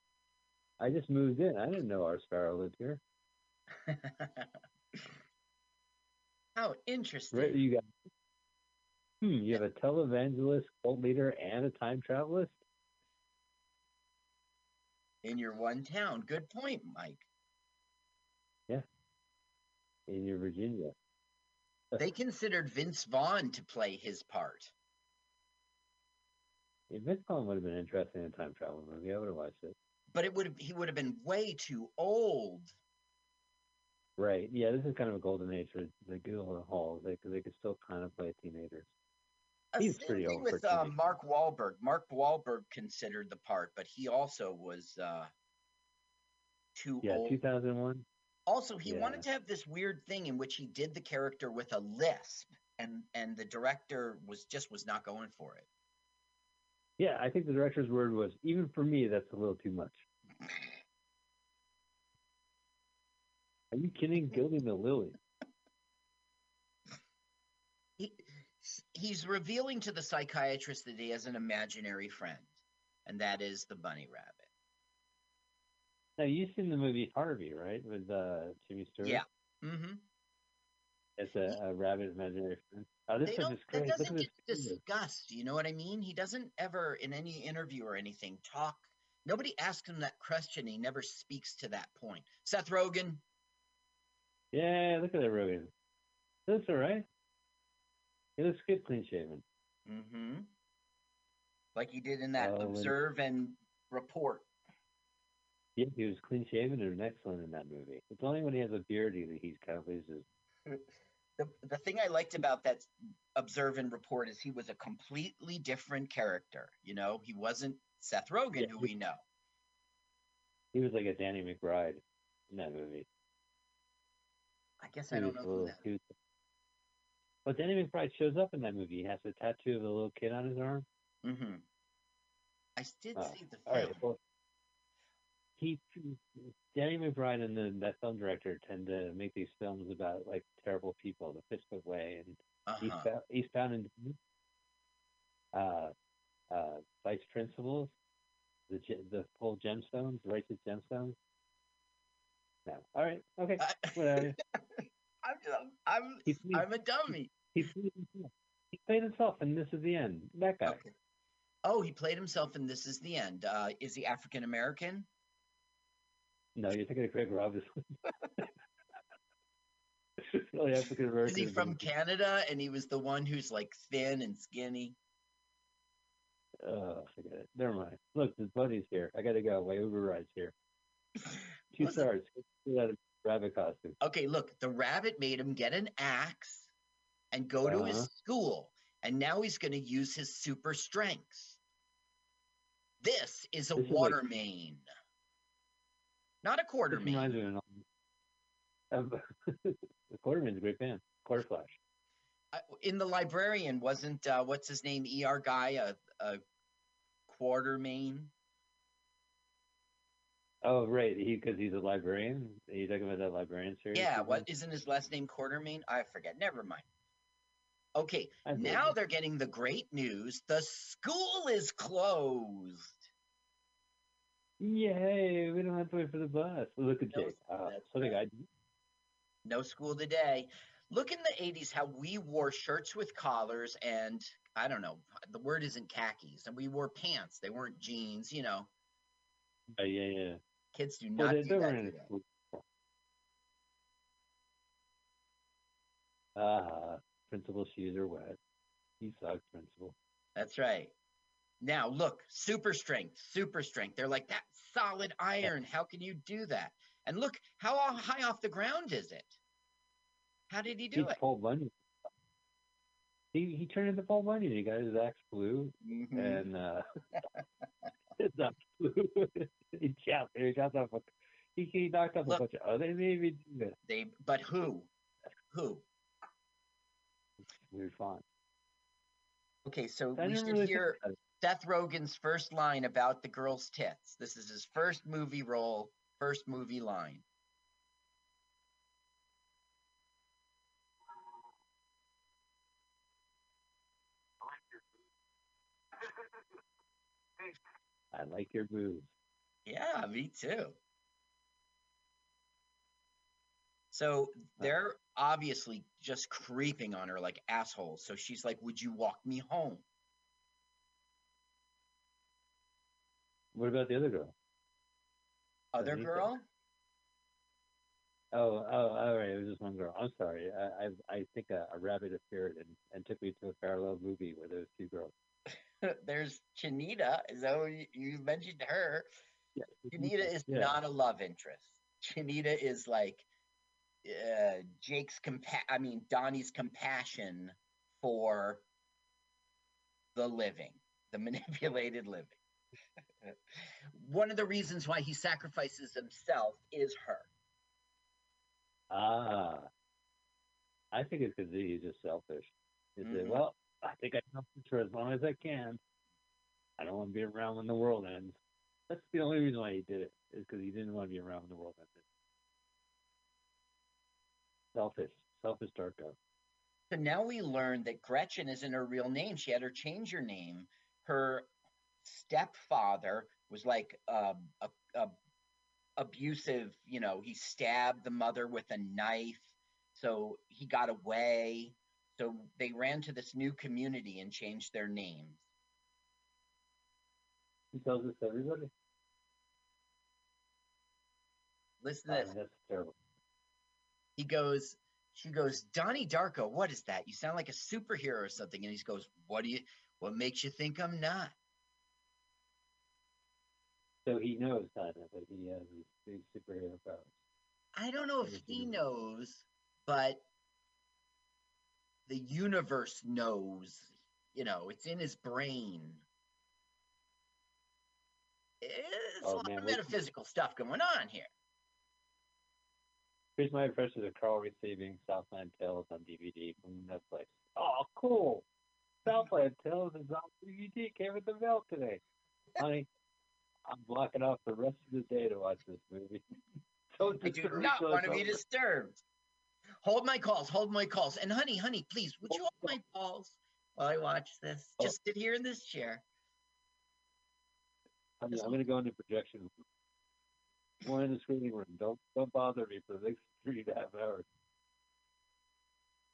I just moved in. I didn't know our sparrow lived here. How interesting. Right? You got hmm. You have a televangelist, cult leader, and a time travelist. In your one town. Good point, Mike. Yeah. In your Virginia. They considered Vince Vaughn to play his part. Vaughn would have been interesting in a time travel movie, I would have watched it. But it would have he would have been way too old. Right. Yeah, this is kind of a golden age for the Gyllenhaal Hall. They, they could still kind of play teenagers. Uh, He's pretty old for with uh. Mark Wahlberg. Mark Wahlberg considered the part, but he also was uh, too Yeah, old. 2001. Also, he Yeah. wanted to have this weird thing in which he did the character with a lisp, and and the director was just was not going for it. Yeah, I think the director's word was, even for me, that's a little too much. Are you kidding? Gilding the lily. He he's revealing to the psychiatrist that he has an imaginary friend, and that is the bunny rabbit. Now, you've seen the movie Harvey, right? With uh, Jimmy Stewart? Yeah. Mm-hmm. It's a, a rabbit imaginary friend. Oh, this They is don't, just That doesn't at get this. discussed. You know what I mean? He doesn't ever, in any interview or anything, talk. Nobody asks him that question. He never speaks to that point. Seth Rogen, Yeah, look at that Rogen. That's all right. He looks good, clean shaven. mm-hmm. like he did in that Oh, and- Observe and Report. Yeah, he was clean shaven and excellent in that movie. It's only when he has a beard he he's kind of loses. The, the thing I liked about that Observe and Report is he was a completely different character. You know, he wasn't Seth Rogen, who we know. He was like a Danny McBride in that movie. I guess He I don't know little- that. was- But Danny McBride shows up in that movie. He has a tattoo of a little kid on his arm. Mm-hmm. I did Oh, see the all film. right. Well, he, Danny McBride and the, that film director tend to make these films about like terrible people, the Fistfoot Way and Uh-huh. Eastbound, and uh, uh, Vice Principals, the the whole gemstones, the righteous gemstones. No, all right, okay, whatever. I'm just, I'm He I'm a dummy. He played himself. He played himself, and this is the end. That guy. Oh, he played himself, and this is the end. Uh, is he African American? No, you're thinking of Craig Robinson. really African American. Is he from Canada? And he was the one who's like thin and skinny. Oh, forget it. Never mind. Look, this buddy's here. I gotta go. My Uber ride's here. Two stars. Of rabbit costume. Okay, look, the rabbit made him get an axe and go to his Uh-huh. school, and now he's going to use his super strength. This is a This is like- water main, not a quarter This main. reminds me of an of, the Quarterman's a great band. Quarter Flash. I- in the librarian wasn't uh, what's his name er guy a, a quarter main Oh, right. He because he's a librarian. Are you talking about that librarian series? yeah what isn't his last name quartermain i forget never mind okay now they're getting the great news the school is closed Yay! We don't have to wait for the bus. Look at No, Jake. Uh, something I no school today look in the 80s how we wore shirts with collars and i don't know the word isn't khakis and we wore pants they weren't jeans you know uh, yeah, yeah. kids do Well, not they, do that weren't today. a school. Ah, principal shoes are wet. You suck, principal. That's right. Now look, super strength, super strength. They're like that solid iron. How can you do that? And look, how high off the ground is it? How did he do He's it? Paul Bunyan. He he turned into Paul Bunyan. He got his axe blue Mhm. and uh his axe blue. he chopped. He chopped off. A, he he knocked off Look. a bunch of. Oh, they maybe. They, but who? Who? We're fine. Okay, so I we should really hear. Seth Rogen's first line about the girl's tits. This is his first movie role, first movie line. I like your boobs. Yeah, me too. So they're obviously just creeping on her like assholes. So she's like, Would you walk me home? What about the other girl? Other Anita. girl? Oh, oh, all right. It was just one girl. I'm sorry. I I, I think a, a rabbit appeared and, and took me to a parallel movie where there was two girls. There's Chanita. So you, you mentioned her. Yeah, Chanita is yeah. not a love interest. Chanita is like uh, Jake's compa- I mean Donnie's compassion for the living, the manipulated living. One of the reasons why he sacrifices himself is her. Ah, I think it's because he's just selfish. He said, Mhm. "Well, I think I can for as long as I can. I don't want to be around when the world ends." That's the only reason why he did it is because he didn't want to be around when the world ended. Selfish, selfish Darko. So now we learn that Gretchen isn't her real name. She had her change her name. Her stepfather was like um, a, a abusive. You know, he stabbed the mother with a knife, so he got away. So they ran to this new community and changed their names. He tells this to everybody. Listen Oh, to this. that's terrible. He goes, she goes, Donnie Darko, what is that? You sound like a superhero or something. And he goes, What do you what makes you think I'm not? So he knows kind of uh, that he uh, has these big superhero powers. I don't know if he knows, but the universe knows. You know, it's in his brain. It's Oh, a lot man, of we- metaphysical stuff going on here. Here's my impression of Carl receiving Southland Tales on DVD from Netflix. Oh, cool! Southland Tales is on DVD. Came with the mail today. Honey, I'm blocking off the rest of the day to watch this movie. Don't I do not want to be disturbed. Hold my calls. Hold my calls. And honey, honey, please, would you hold my calls while I watch this? Oh. Just sit here in this chair. I'm, I'm going to go into projection. One in the screening room. Don't don't bother me for the next three and a half hours.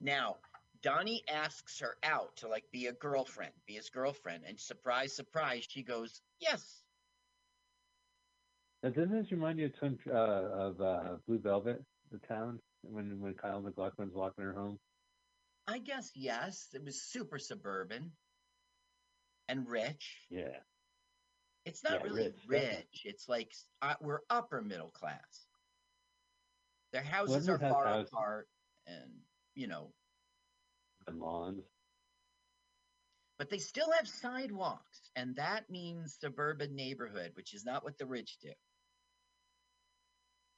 Now, Donnie asks her out to like be a girlfriend, be his girlfriend, and surprise, surprise, she goes, "Yes." Doesn't this remind you of, Twin, uh, of uh, Blue Velvet, the town, when when Kyle MacLachlan's walking her home? I guess yes. It was super suburban and rich. Yeah. It's not Yeah, really rich, rich. It's like uh, we're upper middle class. Their houses Wasn't are far house- apart, and you know, And lawns. but they still have sidewalks, and that means suburban neighborhood, which is not what the rich do.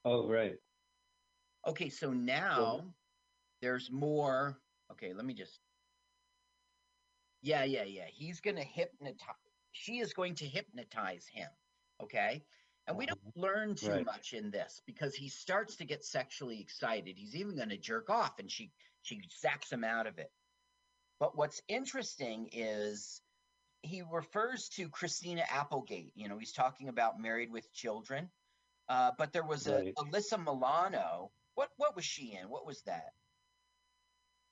Oh, right. Okay, so now there's more. Okay, let me just. Yeah, yeah, yeah. He's going to hypnotize. She is going to hypnotize him. Okay. And we don't uh-huh. learn too Right. much in this because he starts to get sexually excited. He's even going to jerk off and she she zaps him out of it. But what's interesting is he refers to Christina Applegate. You know, he's talking about married with children. Uh, but there was a Alyssa Milano. What what was she in? What was that?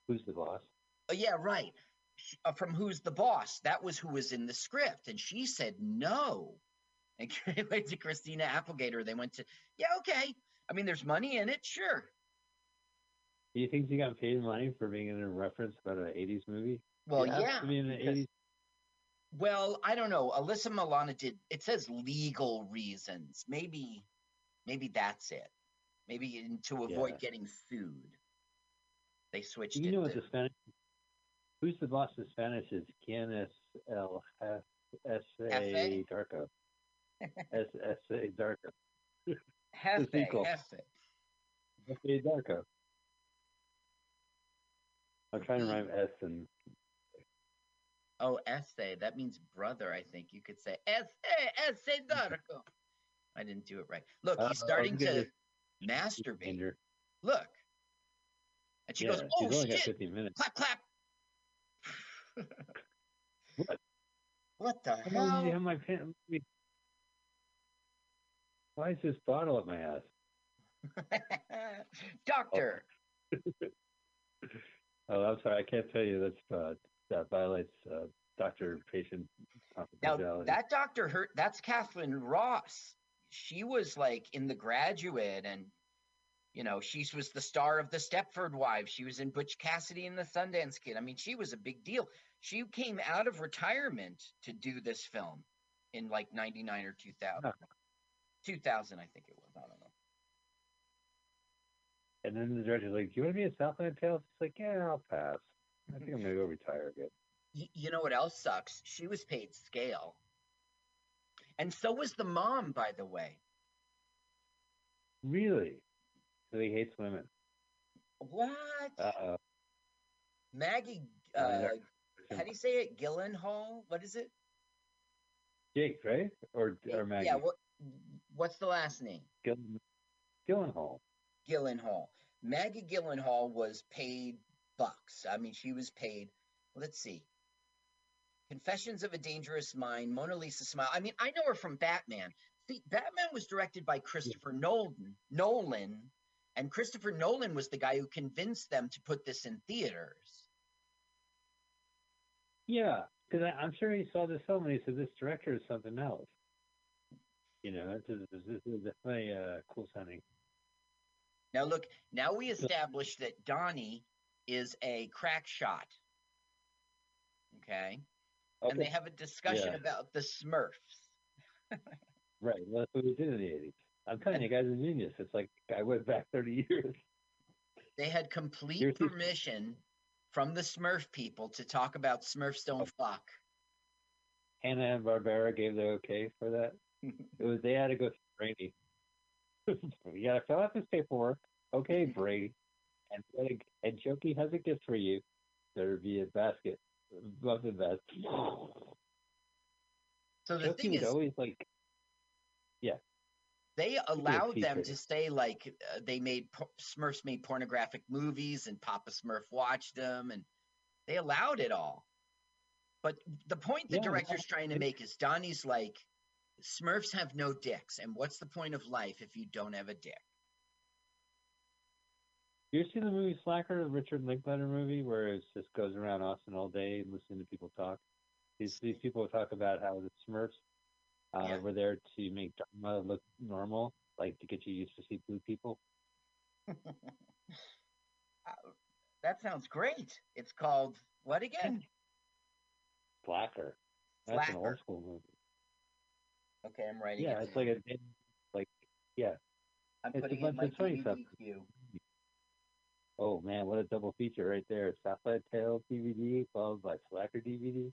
Who's the boss? Oh yeah, right. Sh- uh, from Who's the Boss? That was who was in the script, and she said no. And they went to Christina Applegate, or they went to yeah, okay. I mean, there's money in it, sure. Do you think she got paid money for being in a reference about an '80s movie? Well, She has yeah, to be in the because- '80s. Well, I don't know. Alyssa Milano did. It says legal reasons. Maybe, maybe that's it. Maybe in, to avoid Yeah. getting sued, they switched Do you know what to- the Spanish? Who's the boss in Spanish? Is Quien es el F- S A Jefe? Darko? S S A Darko. Jefe, sequel. Jefe. S A Darko. I'm trying to rhyme S and Oh, essay. That means brother, I think. You could say essay, essay Darko. I didn't do it right. Look, Uh, he's starting look to masturbate. Danger. Look. And she yeah, goes, Oh only got shit. 15 minutes. Clap clap. What? What the How hell? have my? Why is this bottle up my ass? Doctor. Oh, I'm sorry. I can't tell you that's uh, that violates uh, doctor-patient Now that doctor hurt that's Kathleen Ross. She was like in the graduate and you know, she was the star of the Stepford Wives. She was in Butch Cassidy and the Sundance Kid. I mean, she was a big deal. She came out of retirement to do this film in like 99 or 2000. 2000, I think it was. I don't know. And then the director's like, "Do you want to be in Southland Tales?" It's like, "Yeah, I'll pass. I think I'm gonna go retire again." You know what else sucks? She was paid scale. And so was the mom, by the way. Really? So he hates women. What? Uh oh. Maggie, uh, how do you say it? Gyllenhaal? What is it? Jake, right? Or or Maggie? Yeah, what, what's the last name? Gillen, Gyllenhaal. Gyllenhaal. Maggie Gyllenhaal was paid bucks. I mean, she was paid, let's see. Confessions of a Dangerous Mind, Mona Lisa Smile. I mean, I know her from Batman. See, Batman was directed by Christopher Nolan, Nolan, and Christopher Nolan was the guy who convinced them to put this in theaters. Yeah, because I'm sure he saw this film and he said, "This director is something else." You know, this is this is definitely uh, cool sounding. Now look, now we established that Donnie is a crack shot. Okay. And they have a discussion Yeah. about the Smurfs. Right. Well, that's what we did in the eighties. I'm telling you, guys are genius. It's like I went back thirty years. They had complete Seriously? permission from the Smurf people to talk about Smurfs don't oh. fuck. Hanna and Barbera gave the okay for that. it was they had to go through Brady. you gotta fill out this paperwork. Okay, Brady. And and Jokey has a gift for you. There'll be a basket, muffin basket. So the thing is, always like, yeah, they allowed them to say like uh, they made Smurfs made pornographic movies and Papa Smurf watched them and they allowed it all. But the point the Yeah, director's well, trying to make is Donnie's like Smurfs have no dicks, and what's the point of life if you don't have a dick? You ever seen the movie Slacker, the Richard Linklater movie, where it just goes around Austin all day and listening to people talk? These these people talk about how the Smurfs uh, Yeah. were there to make Dharma look normal, like to get you used to see blue people. That sounds great. It's called what again? Slacker. That's an old school movie. Okay, I'm writing Yeah, it. it's like a like yeah. I'm it's a putting in my of. Oh man, what a double feature right there! Southside Tales DVD followed by Slacker DVD.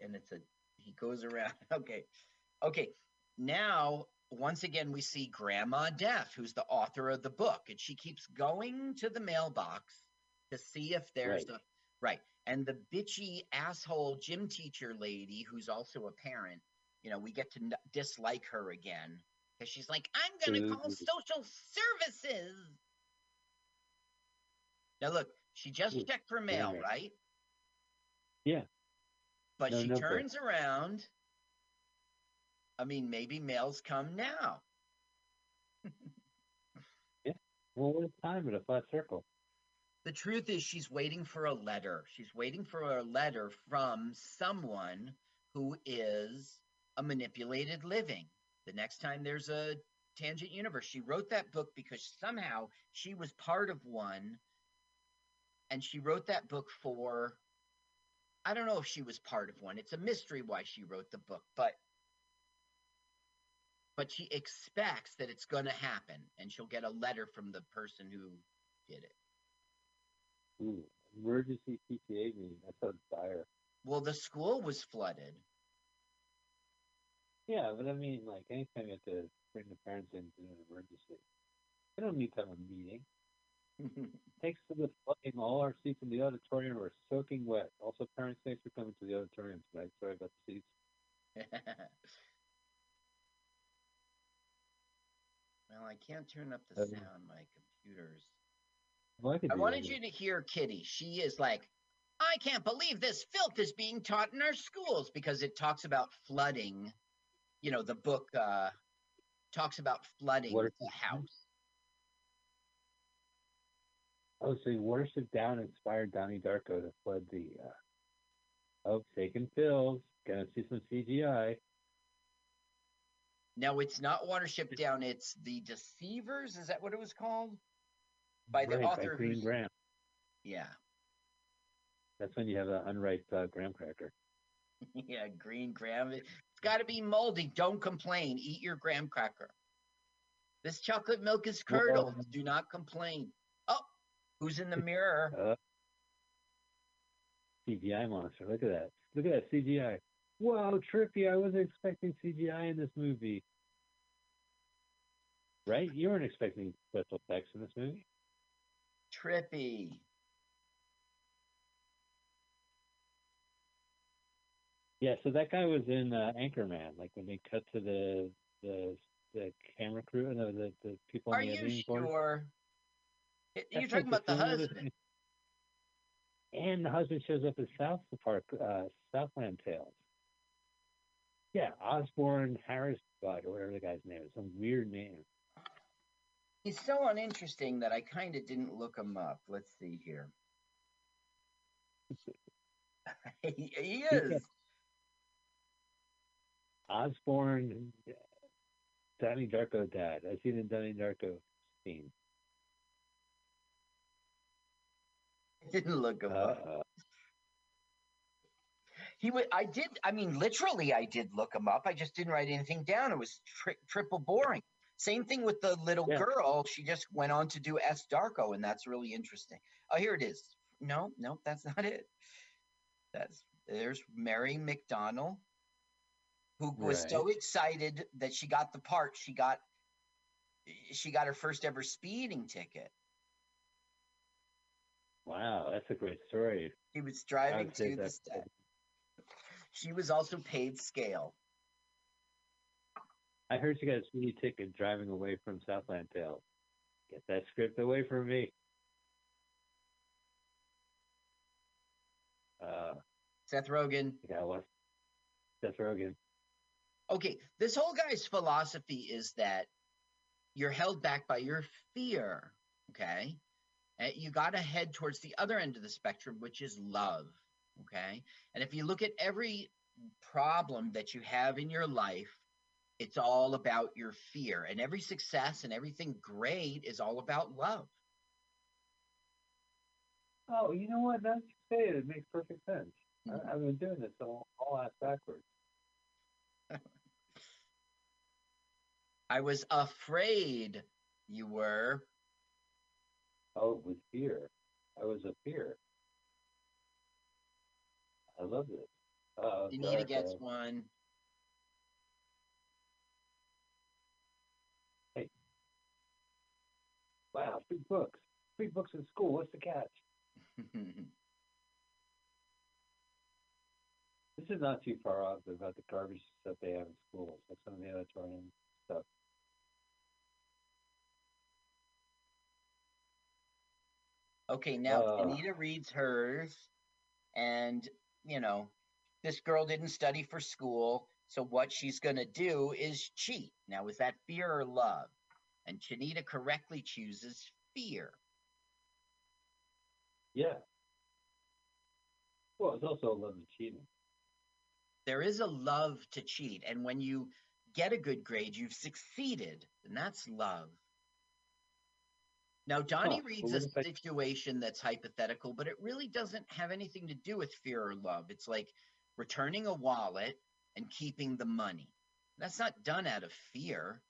and it's a he goes around okay okay now once again we see grandma death who's the author of the book and she keeps going to the mailbox to see if there's Right. a right and the bitchy asshole gym teacher lady who's also a parent you know we get to n- dislike her again because she's like i'm gonna call mm-hmm. social services now look she just Ooh, checked for mail it. right Yeah. but No, she no, turns around. I mean, maybe mails come now. Yeah. Well, what time in a flat circle? The truth is, she's waiting for a letter. She's waiting for a letter from someone who is a manipulated living. The next time there's a tangent universe, she wrote that book because somehow she was part of one. And she wrote that book for, I don't know if she was part of one. It's a mystery why she wrote the book, but but she expects that it's going to happen and she'll get a letter from the person who did it. Ooh, emergency PTA meeting. That sounds dire. Well, the school was flooded. Yeah, but I mean, like, anytime you have to bring the parents in to an emergency, they don't need to have a meeting. Thanks to the flooding, all our seats in the auditorium are soaking wet. Also, parents, thanks for coming to the auditorium tonight. Sorry about the seats. well, I can't turn up the Um, sound. My computer's. Well, I I wanted you to hear Kitty. She is like, I can't believe this filth is being taught in our schools because it talks about flooding. You know, the book uh, talks about flooding the house. Oh, so Watership Down inspired Donnie Darko to flood the. Uh... Oh, taking pills. Gonna see some CGI. Now, it's not Watership Down, it's The Deceivers. Is that what it was called? By the right, author by Green Graham. Yeah. That's when you have an unripe uh, graham cracker. yeah, green graham. It's got to be moldy. Don't complain. Eat your graham cracker. This chocolate milk is curdled. Well- Do not complain. Who's in the mirror? Uh, CGI monster. Look at that. Look at that CGI. Wow, trippy. I wasn't expecting CGI in this movie. Right? You weren't expecting special effects in this movie. Trippy. Yeah, so that guy was in uh, Anchorman. Like when they cut to the the the camera crew, no, the the people Are on the you editing board. sure? Y- You're talking about the husband. And the husband shows up in South Park, uh, Southland Tales. Yeah, Osborne Harris Bud, or whatever the guy's name is, some weird name. He's so uninteresting that I kind of didn't look him up. Let's see here. he, he is. Osborne, Donnie Darko dad. I've seen in Donnie Darko. scene. didn't look him up. Uh, He would. I did. I mean, literally, I did look him up. I just didn't write anything down. It was tri- triple boring. Same thing with the little Yeah. girl. She just went on to do S. Darko, and that's really interesting. Oh, here it is. No, no, that's not it. That's there's Mary McDonnell, who was so excited that she got the part. She got she got her first ever speeding ticket. Wow, that's a great story. He was driving to the set. She was also paid scale. I heard you got a speedy ticket driving away from Southland Tales. Get that script away from me. Uh, Seth Rogen. yeah, what? Seth Rogen. Okay, this whole guy's philosophy is that you're held back by your fear. Okay, you got to head towards the other end of the spectrum, which is love. Okay, and if you look at every problem that you have in your life, it's all about your fear, and every success and everything great is all about love. Oh, you know what? Now that you say it, it makes perfect sense. Mhm. I, I've been doing this all, all ass backwards. I was afraid you were. Oh, with fear. I was a fear. I love this. Uh, Anita gets one. Hey. Wow, free books. Free books in school. What's the catch? This is not too far off about the garbage that they have in schools, like some of the auditorium stuff. Okay, now Uh. Anita reads hers, and you know, this girl didn't study for school, so what she's gonna do is cheat. Now, is that fear or love? And Chanita correctly chooses fear. Yeah. Well, it's also a love of cheating. There is a love to cheat, and when you get a good grade, you've succeeded, and that's love. Now, Donnie Huh, reads well, a situation that's hypothetical, but it really doesn't have anything to do with fear or love. It's like returning a wallet and keeping the money. That's not done out of fear.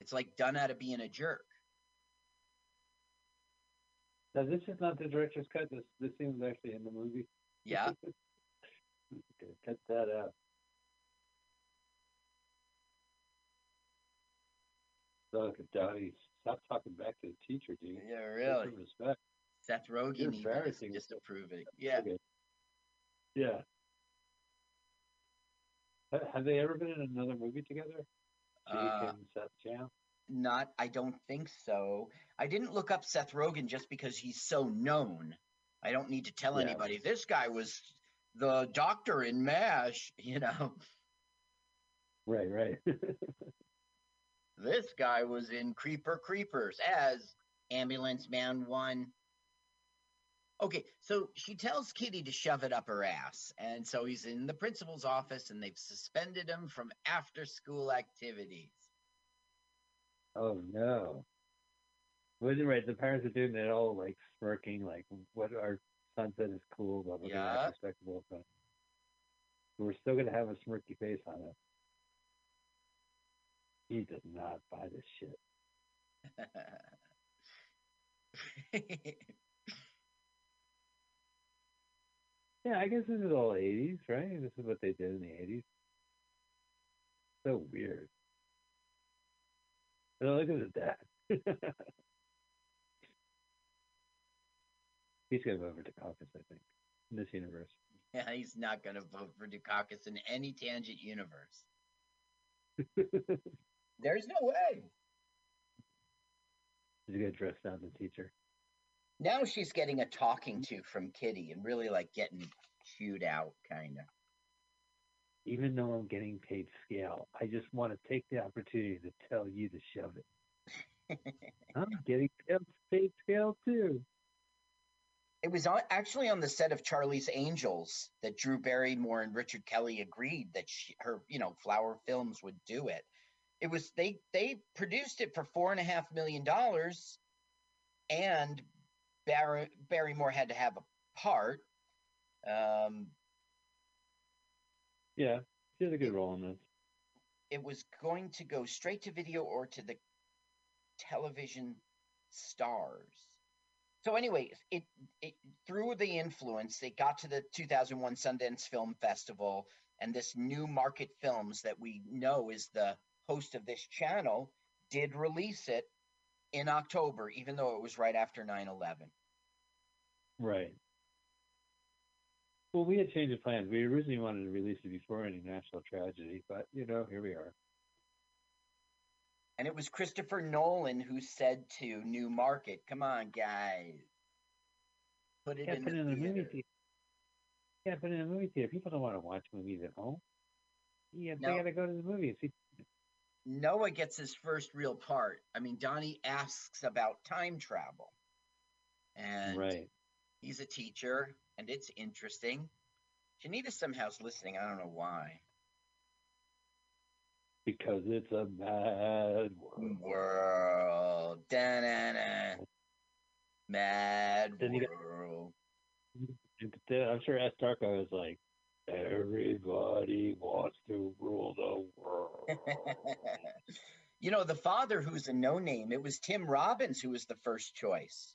It's like done out of being a jerk. Now, this is not the director's cut. This this scene was actually in the movie. Yeah. Okay, cut that out. Look at Donnie. Stop talking back to the teacher, dude. Yeah, really. respect. Seth Rogen You're even is embarrassing. disapproving. Yeah. Okay. Yeah. Have they ever been in another movie together? Uh, and Seth Jam? Not, I don't think so. I didn't look up Seth Rogen just because he's so known. I don't need to tell Yeah. anybody. This guy was the doctor in MASH, you know. Right, right. This guy was in Creeper Creepers as Ambulance Man 1. Okay, so she tells Kitty to shove it up her ass. And so he's in the principal's office and they've suspended him from after school activities. oh no. Wasn't right. The parents are doing it all like smirking, like what our son said is cool, but we're gonna Yeah. act respectable. But we're still gonna have a smirky face on it. He does not buy this shit. Yeah, I guess this is all eighties, right? This is what they did in the eighties. So weird. But look at his dad. He's gonna vote for Dukakis, I think, in this universe. yeah, he's not going to vote for Dukakis in any tangent universe. There's no way. He's gonna dress down the teacher. Now she's getting a talking to from Kitty and really like getting chewed out, kind of. Even though I'm getting paid scale, I just want to take the opportunity to tell you to shove it. I'm getting paid scale too. It was on, actually on the set of Charlie's Angels that Drew Barrymore and Richard Kelly agreed that she, her, you know, Flower Films would do it. It was they they produced it for four and a half million dollars, and Barry Barrymore had to have a part. Um, Yeah, she has a good role in this. it was going to go straight to video or to the television stars. So anyway, it, it through the influence, it got to the 2001 Sundance Film Festival, and this Newmarket Films that we know is the host of this channel did release it in October, even though it was right after 9/11. Right. Well, we had changed the plans. We originally wanted to release it before any national tragedy, but you know, here we are. And it was Christopher Nolan who said to Newmarket, "Come on, guys, put it Yeah, in put the in the movie theater." Yeah, but in a movie theater, people don't want to watch movies at home. Yeah, No. they got to go to the movies. See, Noah gets his first real part. I mean, Donnie asks about time travel. And right. he's a teacher, and it's interesting. Janita somehow's listening. I don't know why. Because it's a mad world. World. Da-na-na. Mad Then you get- world. I'm sure S. Darko is like, everybody wants to rule the world. you know, the father who's a no name, it was Tim Robbins who was the first choice.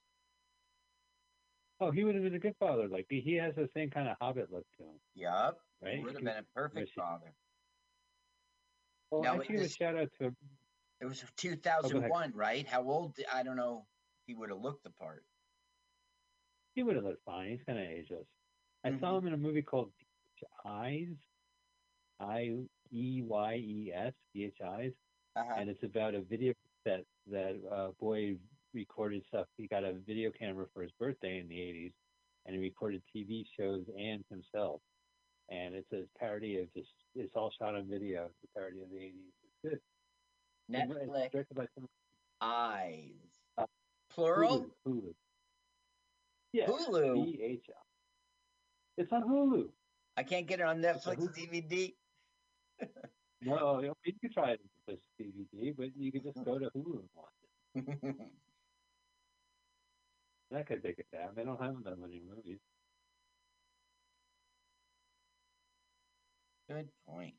oh, he would have been a good father. Like he he has the same kind of hobbit look to him, Yup. right? Would have been a perfect father. Well, Now, I it give a shout out to It was 2001, right? How old? I don't know. He would have looked the part. he would have looked fine. He's kind of ageless. I Mm-hmm. saw him in a movie called Eyes, I E Y E S, D H Eyes, Uh-huh. and it's about a video set that uh, boy recorded stuff. He got a video camera for his birthday in the '80s, and he recorded TV shows and himself. And it's a parody of just it's all shot on video. It's a parody of the '80s. It's good. It's Netflix directed by eyes. Uh, Plural. Hulu. Hulu. Yeah. Hulu? D H L. It's on Hulu. I can't get it on Netflix DVD. No, you can try it with DVD, but you can just go to Hulu and watch it. That could take it down. They don't have that many movies. Good point.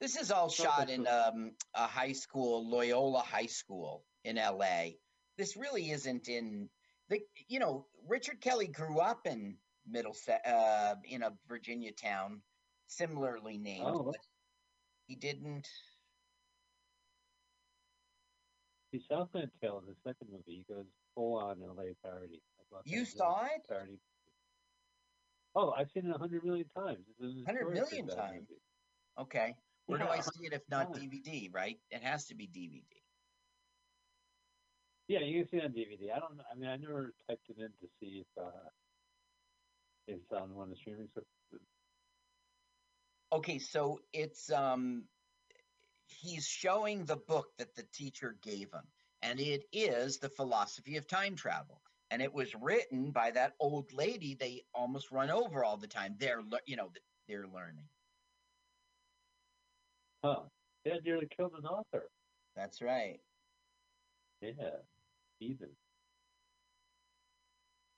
This is all shot in um, a high school, Loyola High School in LA. This really isn't in the. You know, Richard Kelly grew up in Middlesex, uh, in a Virginia town, similarly named. Oh. but he didn't. The Southland Tale in the second movie, he goes full on LA parody. like You Angeles saw it? Parody. Oh, I've seen it a hundred million times. It's a 100 notorious million times? movie. Okay. Where do I see it if not times. DVD? Right? It has to be DVD. Yeah, you can see it on DVD. I don't. know. I mean, I never typed it in to see if uh, if it's on one of the streaming services. Okay, so it's um he's showing the book that the teacher gave him and it is the philosophy of time travel and it was written by that old lady they almost run over all the time they're you know they're learning Huh? Yeah, nearly killed an author. that's right Yeah, even.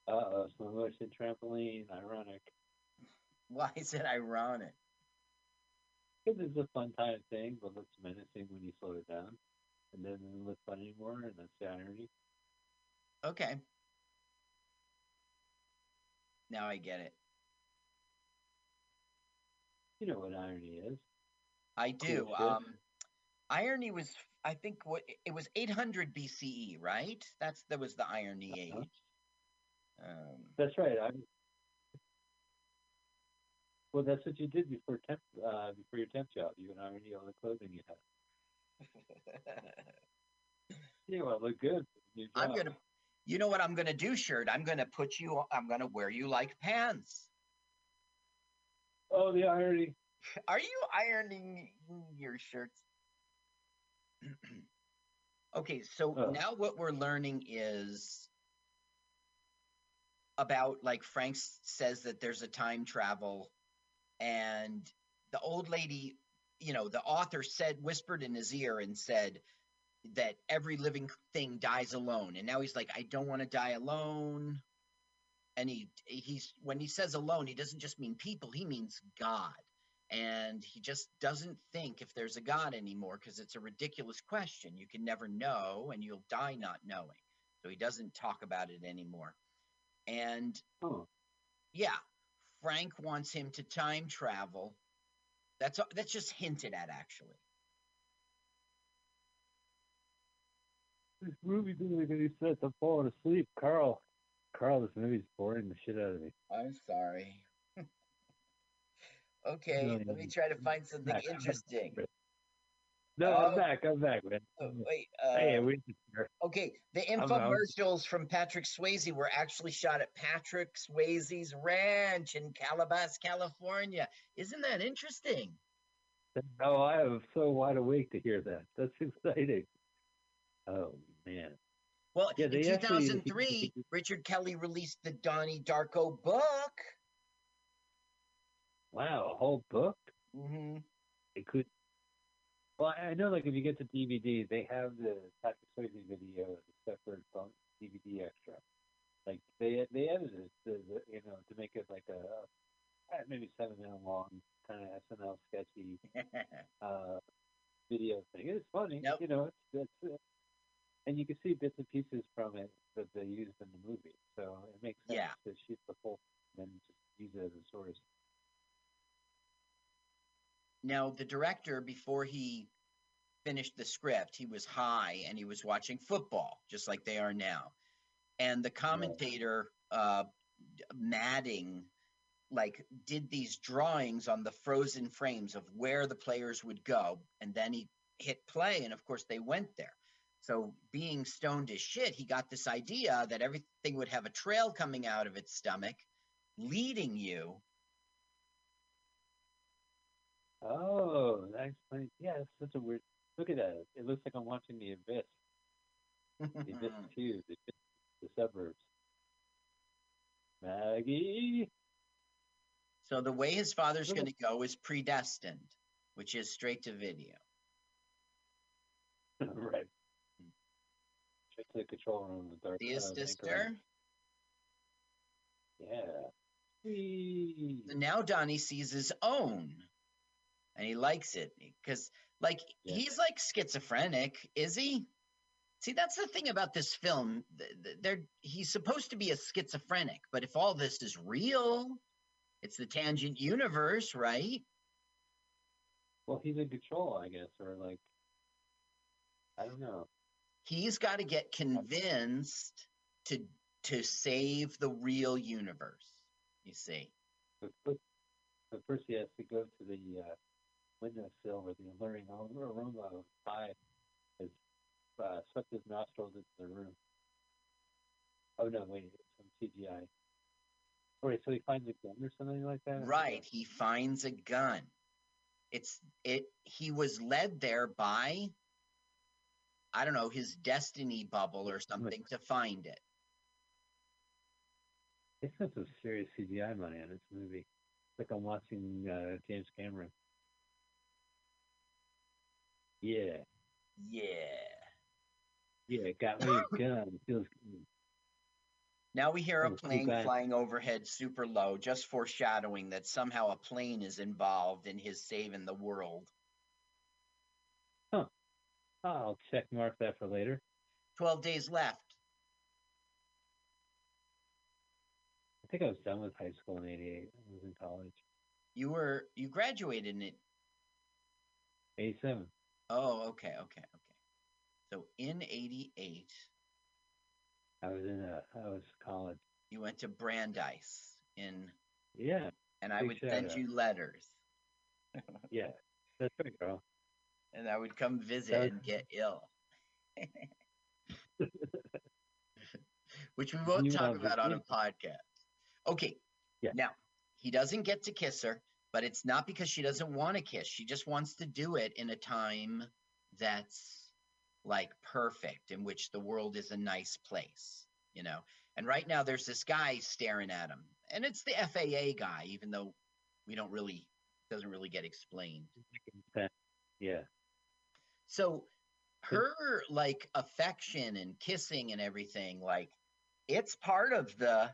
Uh oh, slow motion trampoline, ironic. why is it ironic Because it's a fun time thing, but looks menacing when you slow it down. And then it doesn't look fun anymore, and that's the irony. okay now i get it You know what irony is. i do um irony was i think what it was 800 bce right that's that was the irony Uh-huh. age um That's right. I. Well, that's what you did before temp, uh, before your temp job. You would irony all the clothing you had. Yeah, well, look good. I'm gonna, you know what I'm gonna do, shirt? I'm gonna put you. I'm gonna wear you like pants. Oh, the irony. Are you ironing your shirts? okay, so Oh. now what we're learning is about like Frank says that there's a time travel, and the old lady you know, the author said, whispered in his ear and said that every living thing dies alone. And now he's like, I don't want to die alone. And he he's when he says alone, he doesn't just mean people, he means God. And he just doesn't think if there's a God anymore because it's a ridiculous question. You can never know and you'll die not knowing. So he doesn't talk about it anymore. And Oh. yeah, Frank wants him to time travel. That's that's just hinted at actually. This movie doesn't make any sense. I'm falling asleep. Carl, Carl, this movie's boring the shit out of me. I'm sorry. okay, No, let me try to find something back. I'm back. interesting. No. I'm back. I'm back, man. Oh, wait, uh, hey, we. Okay, the infomercials from Patrick Swayze were actually shot at Patrick Swayze's ranch in Calabasas, California. Isn't that interesting? Oh, I am so wide awake to hear that. That's exciting. Oh man. Well, Yeah, in they actually- 2003, Richard Kelly released the Donnie Darko book. Wow, a whole book. Mm-hmm. It could. Well, I know, like if you get the DVD, they have the Patrick Swayze video as a separate DVD extra. Like they they edited it, to, the, you know, to make it like a maybe seven minute long kind of SNL sketchy uh, video thing. It's funny, you know. It's, it's uh, and you can see bits and pieces from it that they used in the movie, so it makes sense Yeah. to shoot the whole and then just use it as a source. Now, the director, before he finished the script, he was high and he was watching football, just like they are now. And the commentator, uh, Madden, like did these drawings on the frozen frames of where the players would go, and then he hit play, and of course they went there. So, being stoned as shit, he got this idea that everything would have a trail coming out of its stomach, leading you Oh, that explains. Yeah, it's such a weird. Look at that. It looks like I'm watching The Abyss. The Abyss Two, the, the suburbs. Maggie. So the way his father's going to go is predestined, which is straight to video. right. Straight to the control room. The dark. See his uh, the sister? Yeah. So now Donnie sees his own, and he likes it because, like, he's like schizophrenic, is he? See, that's the thing about this film. th- th- They're he's supposed to be a schizophrenic, but if all this is real, it's the tangent universe, right? Well, he's in control, I guess, or like. I don't know. He's got to get convinced to to save the real universe. You see. But first, but first he has to go to the uh, windowsill where the alluring aroma of pie has uh, swept his nostrils into the room. Oh no, wait, it's some CGI. Oh, wait, so he finds a gun or something like that? Right. He finds a gun. It's it he was led there by I don't know, his destiny bubble or something to find it. They spent some serious CGI money on this movie. It's like I'm watching uh, James Cameron. Yeah, Yeah. yeah, got me a gun. It feels good. Now we hear a plane flying overhead super low, just foreshadowing that somehow a plane is involved in his saving the world. Huh. I'll check mark that for later. 12 days left. I think I was done with high school in '88. I was in college. You were you graduated in it. '87. Oh, okay, okay, okay. So in 88, I was in a. I was college. you went to Brandeis in Yeah. and I would send out. you letters. Yeah. That's right, girl. and I would come visit That was- and get ill. Which we won't You talk about on a podcast. Okay. Yeah. Now, he doesn't get to kiss her, but it's not because she doesn't want to kiss. She just wants to do it in a time that's like perfect, in which the world is a nice place, you know. And right now there's this guy staring at him. And it's the FAA guy, even though we don't really doesn't really get explained. Yeah. So her like affection and kissing and everything, like it's part of the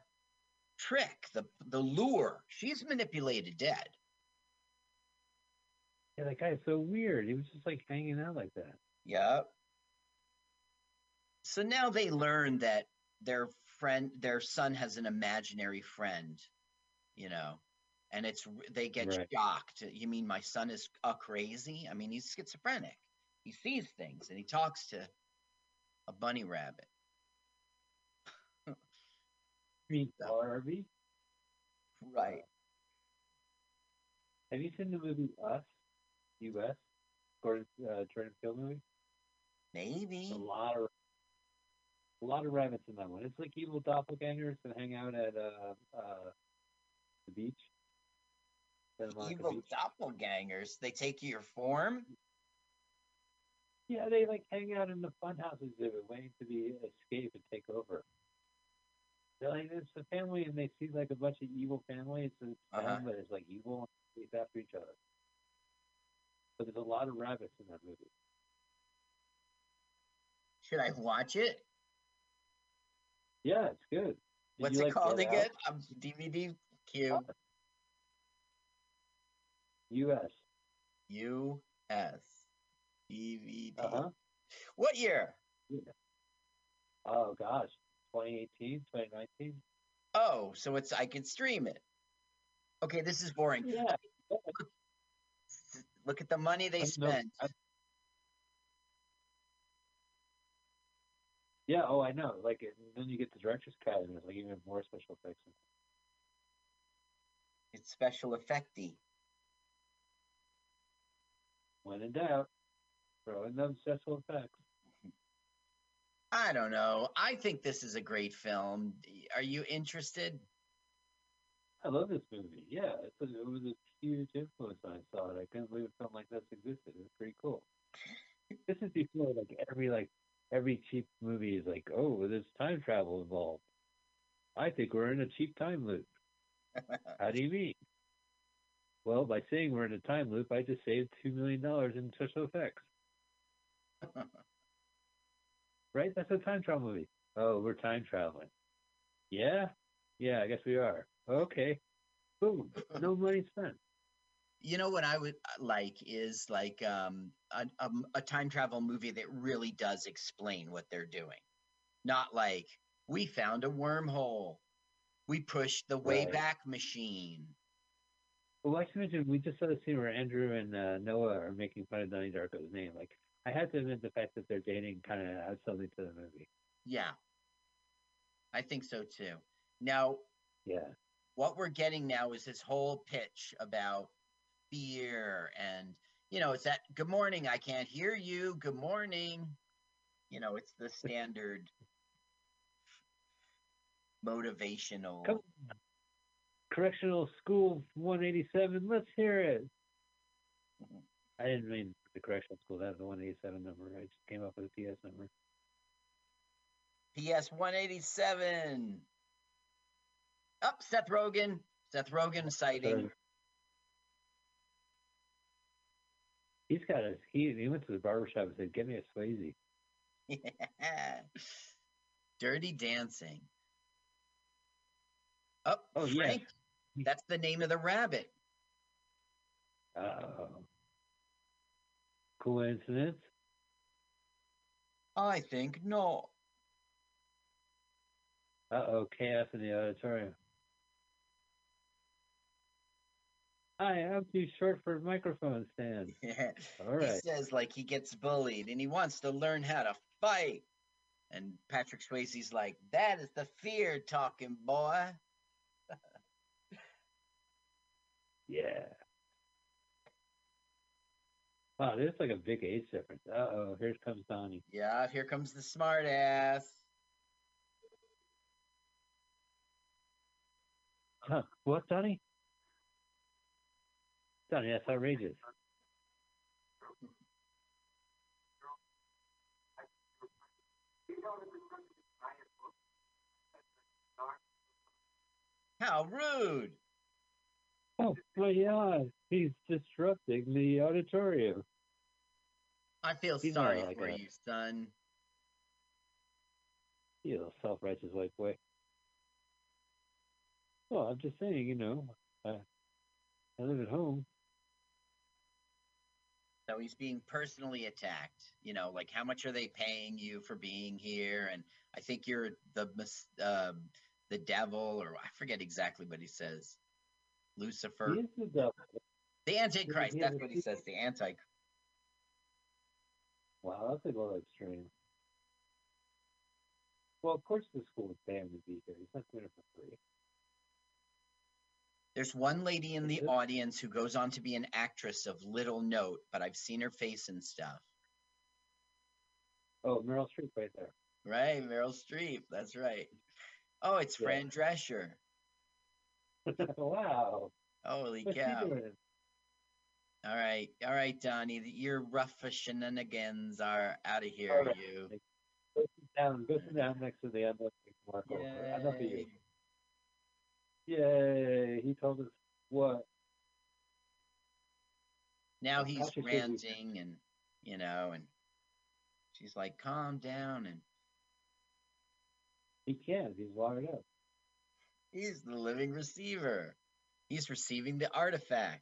trick, the the lure. She's manipulated dead. Yeah, that guy's so weird. He was just like hanging out like that. Yep. So now they learn that their friend, their son has an imaginary friend, you know, and it's they get Right. shocked. You mean my son is a crazy? I mean, he's schizophrenic. He sees things and he talks to a bunny rabbit. Mean, Harvey. Right. Have you seen the movie Us? U.S. Gordon uh, Jordan Peele movie? Maybe. A lot of a lot of rabbits in that one. It's like evil doppelgangers that hang out at uh uh the beach. Evil Beach. doppelgangers. They take your form. Yeah, they like hang out in the funhouse exhibit, waiting to be escape and take over. They're like it's a family, and they see like a bunch of evil families, and it's Uh-huh. but it's like evil and after each other. But there's a lot of rabbits in that movie. Should I watch it? Yeah, it's good. Did What's it like called again? Um, DVD Q. U.S. U.S. DVD. Uh-huh. What year? Oh gosh, 2018, 2019. Oh, so it's I can stream it. Okay, this is boring. Yeah. Look at the money they spent. I- Yeah, oh, I know. Like, then you get the director's cut, and it's like even more special effects. It's special effecty. When in doubt, throw in them special effects. I don't know. I think this is a great film. Are you interested? I love this movie. Yeah, it's a, it was a huge influence I saw it. I couldn't believe a film like this existed. It was pretty cool. this is before like every like every cheap movie is like, oh, there's time travel involved. I think we're in a cheap time loop. How do you mean? Well, by saying we're in a time loop, I just saved two million dollars in special effects. right? That's a time travel movie. Oh, we're time traveling. Yeah, yeah, I guess we are. Okay, boom, no money spent. You know what I would uh, like is like um a, a, a time travel movie that really does explain what they're doing. Not like we found a wormhole. We pushed the Right. Wayback Machine. Well, like you mentioned, we just saw the scene where Andrew and uh, Noah are making fun of Donnie Darko's name. Like, I had to admit the fact that they're dating kind of adds something to the movie. Yeah. I think so too. Now, Yeah. what we're getting now is this whole pitch about fear and you know, it's that good morning, I can't hear you. Good morning. You know, it's the standard motivational. Correctional School 187, let's hear it. Mm-hmm. I didn't mean the correctional school, that's the 187 number. I just came up with a PS number. PS 187. Up, Seth Rogen. Seth Rogen sighting. He's got a, he, he went to the barbershop and said, get me a Swayze. Yeah. Dirty Dancing. Oh, Oh, yeah. That's the name of the rabbit. Uh, coincidence? I think not. Uh oh, chaos in the auditorium. Hi, I'm too short for a microphone stand. Yeah. All He says like he gets bullied and he wants to learn how to fight. And Patrick Swayze's like, that is the fear talking, boy. Yeah. Wow, there's like a big age difference. Uh oh, here comes Donnie. Yeah, here comes the smart ass. Huh, what, Donnie? Donnie, that's outrageous. How rude. Oh my god. He's disrupting the auditorium. I feel He's sorry like for that. you, son. You know, self-righteous white boy. Well, I'm just saying, you know, uh, I live at home. So he's being personally attacked. You know, like how much are they paying you for being here? And I think you're the um the devil, or I forget exactly what he says. Lucifer, He is the devil. the Antichrist. That's what he says. The Antichrist. Wow, that's a little extreme. Well, of course the school pay him to be here. He's not doing it for free. There's one lady in the audience who goes on to be an actress of little note, but I've seen her face and stuff. Oh, Meryl Streep right there. Right, Meryl Streep. That's right. Oh, it's Yeah. Fran Drescher. wow. Holy What's cow! All right, all right, Donnie. Your rough shenanigans are out of here. Right. You. Go sit down. Go sit down next to the unlucky Marco. You. Yay! He told us what? Now he's Patrick says he- ranting, and you know, and she's like, "Calm down," and He can't. He's wired up. he's the living receiver. He's receiving the artifact.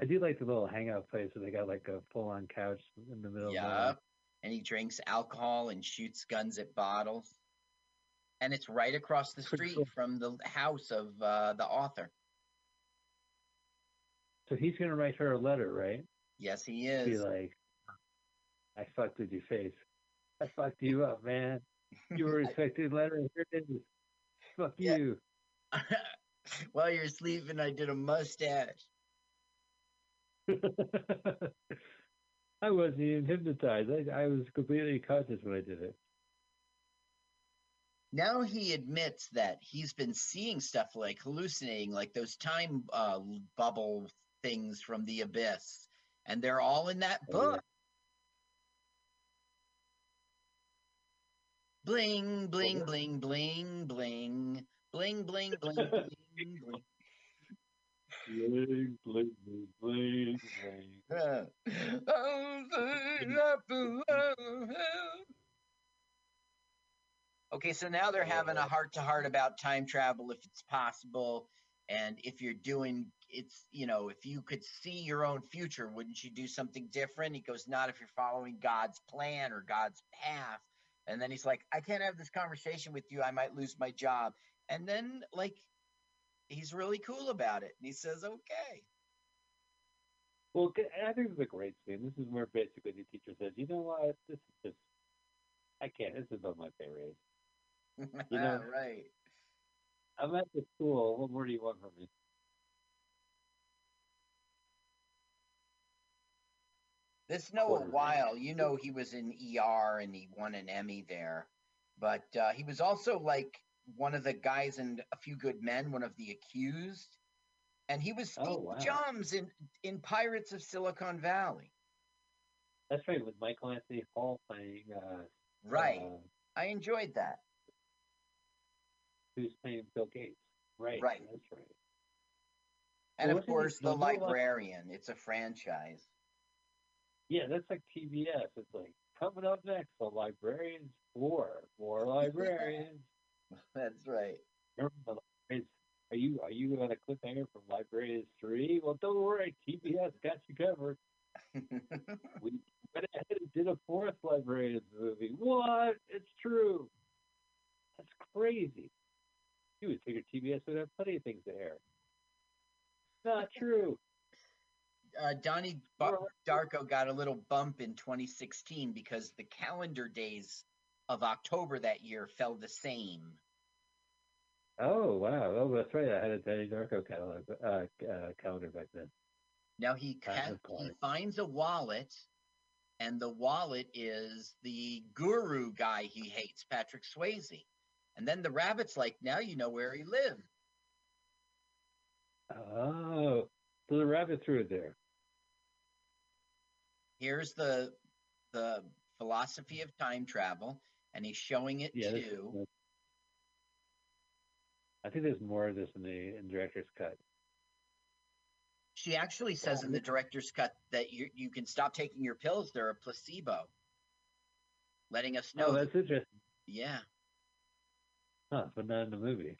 I do like the little hangout place where they got like a full-on couch in the middle. Yup. And he drinks alcohol and shoots guns at bottles. And it's right across the street cool. from the house of uh, the author. So he's gonna write her a letter, right? Yes, he is. Be like, I fucked with your face. I fucked you up, man. You were expecting letter. Here it is. Fuck Yeah. you. While you're sleeping, I did a mustache. I wasn't even hypnotized. I, I was completely conscious when I did it. Now he admits that he's been seeing stuff like hallucinating, like those time uh, bubble things from the abyss. And they're all in that Oh, book. Bling, bling, bling, bling, bling, bling, bling, bling, bling, bling. Bling, bling, bling, bling, bling. Uh, oh, the apple of hell. Okay, so now they're having a heart to heart about time travel if it's possible. And if you're doing it's, you know, if you could see your own future, wouldn't you do something different? He goes, Not if you're following God's plan or God's path. And then he's like, I can't have this conversation with you. I might lose my job. And then, like, he's really cool about it. And he says, Okay. Well, I think it's a great scene. This is where basically the teacher says, "You know what? This is just, I can't. This is on my pay raise. You know- right. I'm at the school. What more do you want from me?" This Noah. Wyle, you know, he was in ER and he won an Emmy there, but uh, he was also like one of the guys in A Few Good Men, one of the accused, and he was Steve Oh, wow. Jobs in in Pirates of Silicon Valley. That's right, with Michael Anthony Hall playing. Uh, Right. uh, I enjoyed that. Who's playing Bill Gates? Right. Right. That's right. And of course, the librarian. It's a franchise. Yeah, that's like TBS. It's like coming up next, the Librarians Four. More librarians. That's right. Remember the librarians? Are you are you on a cliffhanger from Librarians Three? Well, don't worry, TBS got you covered. we went ahead and did a fourth Librarians movie. What? It's true. That's crazy. You would figure TBS would have plenty of things to air. Not true. uh, Donnie Bu- Darko got a little bump in 2016 because the calendar days of October that year fell the same. Oh wow! Oh, that's right. I had a Danny Darko catalog, uh, uh, calendar back then. Now he he finds a wallet, and the wallet is the guru guy he hates, Patrick Swayze. And then the rabbit's like, "Now you know where he lived." Oh, so the rabbit threw it there. Here's the the philosophy of time travel, and he's showing it Yeah, this- to. I think there's more of this in the in director's cut. She actually says in the director's cut that you you can stop taking your pills; they're a placebo, letting us know. Oh, that- that's interesting. yeah, Huh, but not in the movie.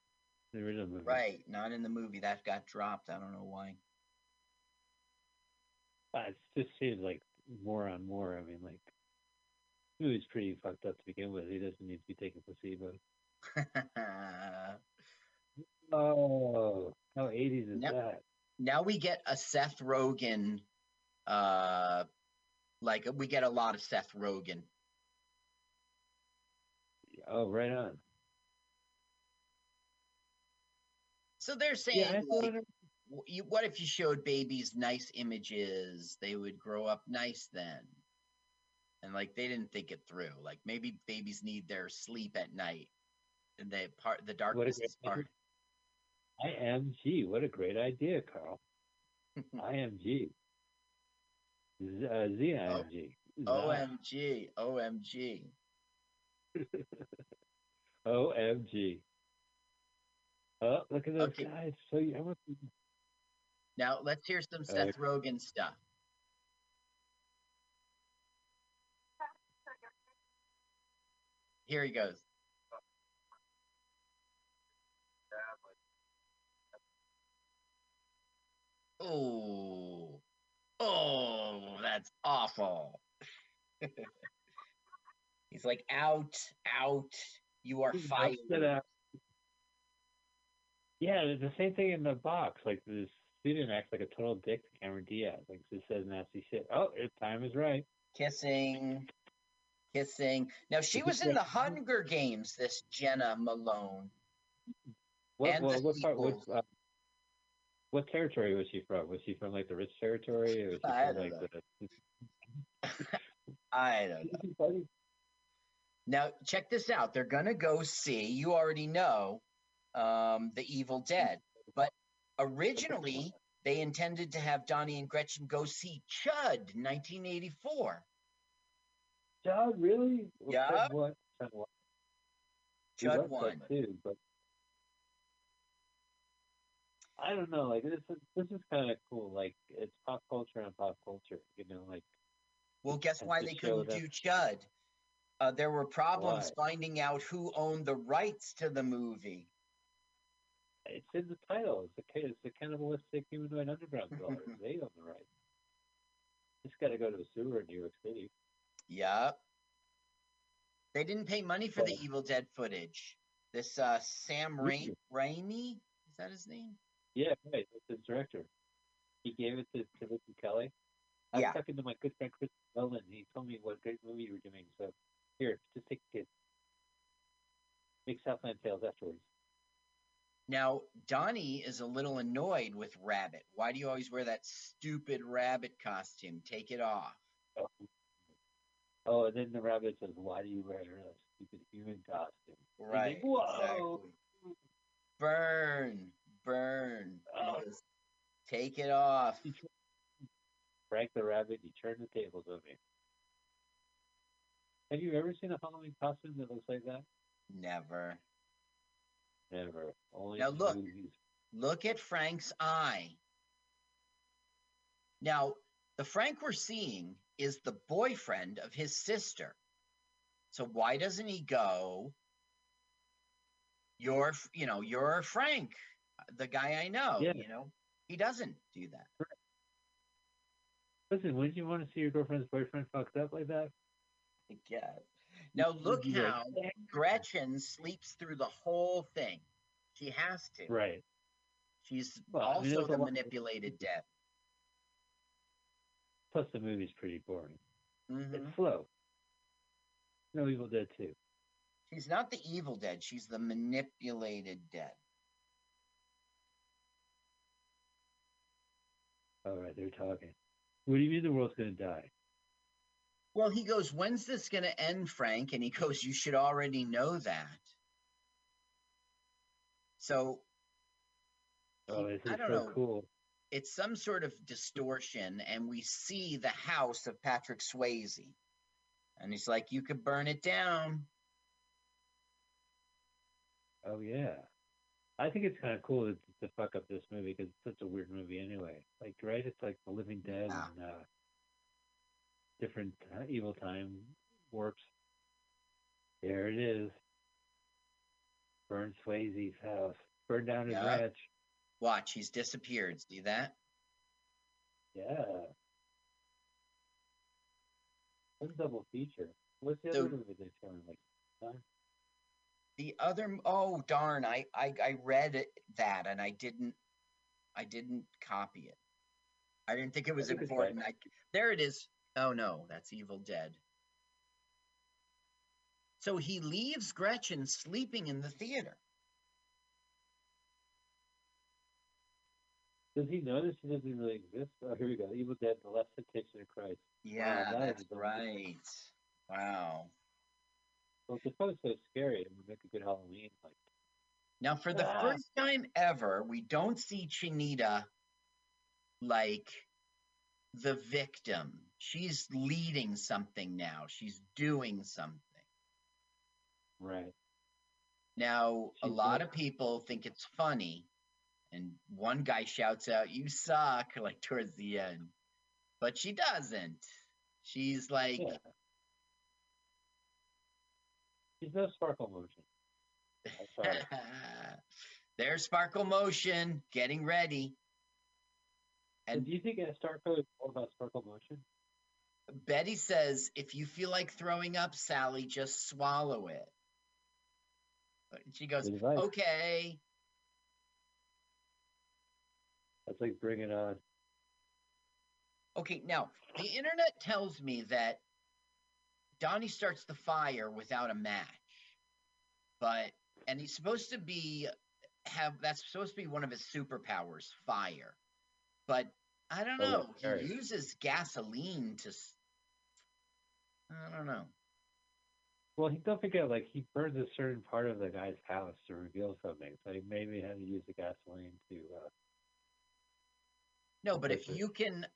The original movie. right. Not in the movie. That got dropped. I don't know why. Uh, It just seems like more on more. I mean, like, the movie's pretty fucked up to begin with. He doesn't need to be taking placebo. Oh, how 80s is Now- that? now we get a Seth Rogen. Uh, like we get a lot of Seth Rogen. Oh, right on. So they're saying, Yeah, like, you, what if you showed babies nice images? They would grow up nice then. And like they didn't think it through. Like maybe babies need their sleep at night, and they part the darkness is part. IMG. What a great idea, Carl. IMG. Z- uh, ZIMG. OMG, OMG. OMG. Oh, look at those Okay. guys. So you, I want Now let's hear some Uh, Seth Rogen stuff. Here he goes. Oh, oh, that's awful. He's like, out, out. You are fired. Yeah, it's the same thing in the box. Like this student acts like a total dick to Cameron Diaz. Like just says nasty shit. Oh, if time is right. Kissing, kissing. Now she was in the Hunger Games. This Jena Malone. What And what part, what, uh, what territory was she from? Was she from like the rich territory, or was she I from don't like know. the? I don't know. Now check this out. They're gonna go see. You already know, um, the Evil Dead, but originally they intended to have Donnie and Gretchen go see Chud, 1984. Chud, really? Yeah. Chud what? Chud one. too, but I don't know. Like this is this is kind of cool. Like it's pop culture and pop culture. You know, like Well, guess why they couldn't that- do Chud? Uh, there were problems Why? finding out who owned the rights to the movie. It's in the title. It's the it's the cannibalistic humanoid underground dwellers. they own the rights. Just got to go to the sewer in New York City. Yep. They didn't pay money for the Evil Dead footage. This uh, Sam Ra- Raimi, is that his name? Yeah, right. That's the director. He gave it to, to Ricky Kelly. I Yeah. was talking to my good friend Chris Nolan. He told me what great movie you were doing. So here, just take the kids. Make Southland Tales afterwards. Now, Donnie is a little annoyed with Rabbit. Why do you always wear that stupid rabbit costume? Take it off. Oh, and then the rabbit says, "Why do you wear a stupid human costume?" He's like, Right. Whoa! Exactly. Burn. Burn. Oh. Take it off. Frank the rabbit. you turned the tables on me. Have you ever seen a Halloween costume that looks like that? Never. Never. Only Now look. movies. Look at Frank's eye. Now, the Frank we're seeing is the boyfriend of his sister. So why doesn't he go? You're, you know, you're Frank, the guy I know. Yeah. You know, he doesn't do that. Listen, wouldn't you want to see your girlfriend's boyfriend fucked up like that? I guess. Now look You'd be like, how Gretchen sleeps through the whole thing. She has to. Right. She's Well, I mean, also the lot- manipulated dead. Plus, the movie's pretty boring. Mhm. It's slow. No Evil Dead too. She's not the evil dead. She's the manipulated dead. All right, they're talking. What do you mean the world's going to die? Well, he goes, When's this going to end, Frank? And he goes, You should already know that. So Oh, this I don't so know. cool. it's some sort of distortion, and we see the house of Patrick Swayze. And he's like, You could burn it down. Oh, yeah. I think it's kind of cool to, to fuck up this movie because it's such a weird movie anyway. Like, right? It's like The Living Dead and uh, different uh, evil time warps. There it is. Burn Swayze's house. Burn down his Yeah. ranch. Watch, he's disappeared. See that? Yeah. One double feature. What's the So- other movie they're showing? Like, huh? The other oh darn, I, I I read it, that and I didn't I didn't copy it. I didn't think it was important. I, there it is. Oh no, that's Evil Dead. So he leaves Gretchen sleeping in the theater. Does he notice he doesn't really exist? Oh, here we go. Evil Dead: The Last Temptation of Christ. Yeah, that that's right. Wow. Well, it's probably so scary. It would make a good Halloween. Like, Now, for the Ah. first time ever, we don't see Chinita like the victim. She's leading something now. She's doing something. right. Now, a lot of people think it's funny, and one guy shouts out, "You suck!" like towards the end, but she doesn't. She's like, Yeah. She's no sparkle motion. I saw it. "There's Sparkle Motion getting ready." And do you think a Sparkle is all about sparkle motion? Betty says, if you feel like throwing up, Sally, just swallow it. She goes, okay. That's like Bring It On. Okay, now, the internet tells me that Donnie starts the fire without a match. But, and he's supposed to be, have, that's supposed to be one of his superpowers, fire. But, I don't Oh, know. He uses gasoline to, I don't know. Well, he don't forget, like he burns a certain part of the guy's house to reveal something. So he maybe had to use the gasoline to. Uh, No, but if Different. you can,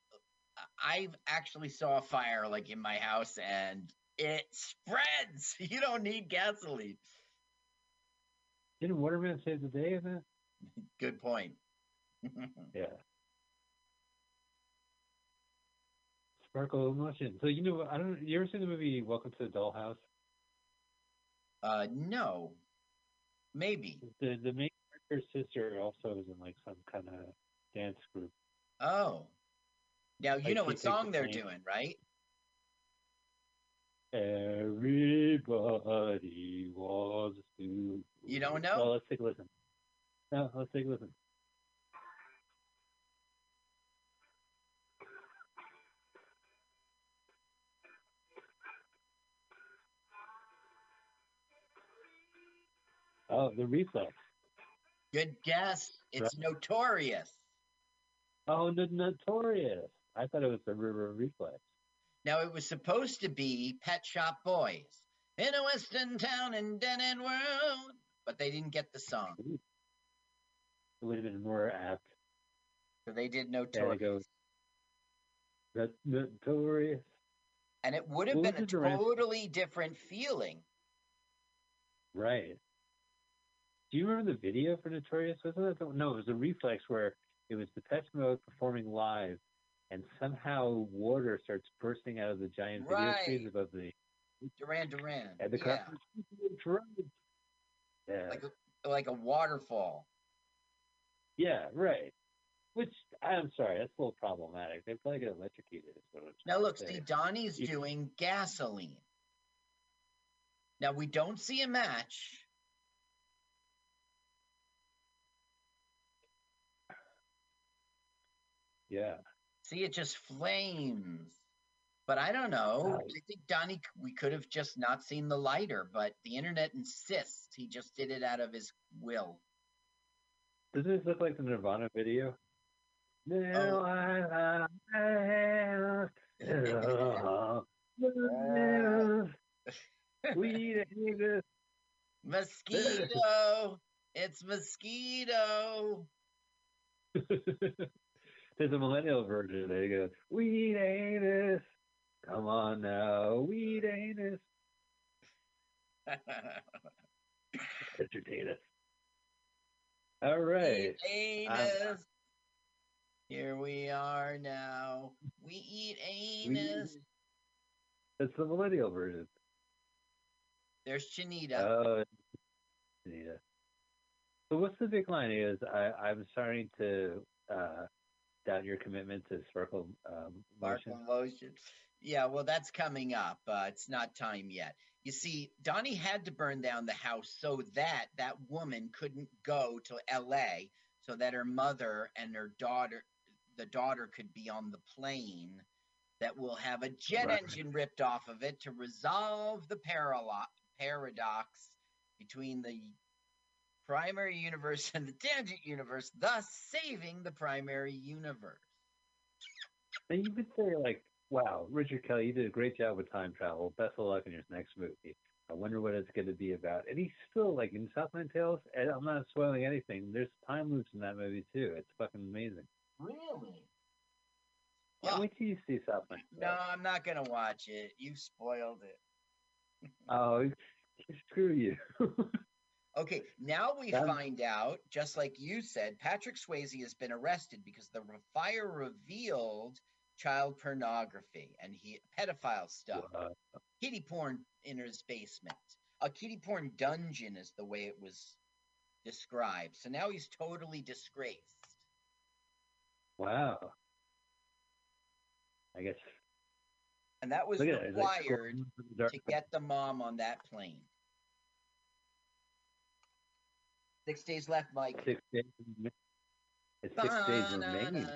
I've actually saw a fire like in my house and it spreads. You don't need gasoline. didn't Waterman save the day in that? Good point. Yeah. Sparkle emotion. So you know, I don't. You ever seen the movie Welcome to the Dollhouse? uh, no, maybe. The the main character's sister also is in like some kind of dance group. Oh, now you Like, know what song they're doing, right? Everybody wants to. You don't know? Well, let's take a listen. No, let's take a listen. Oh, the reflex. Good guess. It's notorious. Oh, the notorious. I thought it was the river reflex. Now it was supposed to be Pet Shop Boys in a western town in dead end world, but they didn't get the song, It would have been more apt. so they did notorious. The notorious. And it would have What been a totally different feeling. Right. Do you remember the video for Notorious? Wasn't it? The, no, it was a reflex where it was the Depeche Mode performing live, and somehow water starts bursting out of the giant video screens Right. above the Duran Duran. and the yeah. crowd. Yeah. Like a, like a waterfall. yeah. Right. Which I'm sorry, that's a little problematic. They probably get electrocuted. Is what I'm Now look, see, Donnie's You- doing gasoline. Now we don't see a match. Yeah. See, it just flames. But I don't know. I think Donnie, we could have just not seen the lighter, but the internet insists he just did it out of his will. Doesn't this look like the Nirvana video? Oh. Now I, I, we Mosquito! it's mosquito! There's a millennial version. There you go. Weed anus. Come on now. Weed anus. Entertain us. All right. Eat Um, anus. Here we are now. We eat we- anus. It's the millennial version. There's Chinita. Oh, yeah. So what's the big line? Is I I'm starting to uh, doubt your commitment to sparkle um. Sparkle motion. Yeah, well, that's coming up. Uh, it's not time yet. You see, Donnie had to burn down the house so that that woman couldn't go to L.A. so that her mother and her daughter, the daughter, could be on the plane that will have a jet Right. engine ripped off of it to resolve the paralo- paradox between the primary universe and the tangent universe, thus saving the primary universe. And you could say like, "Wow, Richard Kelly, you did a great job with time travel. Best of luck in your next movie. I wonder what it's going to be about." And he's still like in Southland Tales. And I'm not spoiling anything. There's time loops in that movie too. It's fucking amazing. Really? Yeah, wait till you see Southland. No, I'm not gonna watch it. You spoiled it. Oh, screw you. Okay, now we Done. find out, just like you said, Patrick Swayze has been arrested because the fire revealed child pornography and he pedophile stuff, Wow. kitty porn in his basement. A kitty porn dungeon is the way it was described. So now he's totally disgraced. Wow. I guess. And that was Look at it, it's like required scrolling through the dark- to get the mom on that plane. Six days left, Mike. Six days. six days remaining.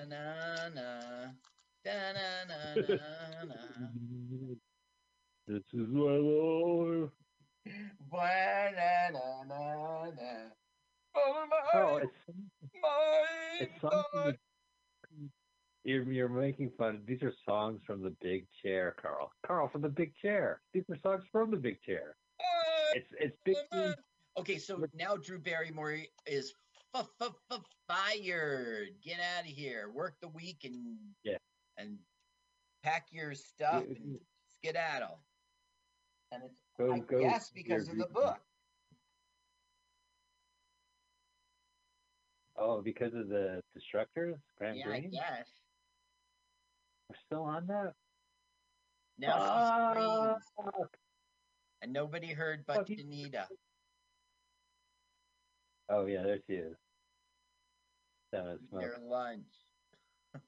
This is my Lord. Oh, Oh, it's my it's the, you're you're making fun. These are songs from the Big Chair, Carl. Carl from the Big Chair. These are songs from the Big Chair. It's it's big. Team- Okay, so now Drew Barrymore is f- f- f- fired. Get out of here. Work the week and Yeah. and pack your stuff Yeah, and skedaddle. And it's Go I go. guess because your of the book. Oh, because of the destructors, Graham yeah, I Greene. guess. We're still on that. Now Ah, she screams, and nobody heard but Fuck you. Janita. Oh yeah, there she is. A smoke. Their lunch.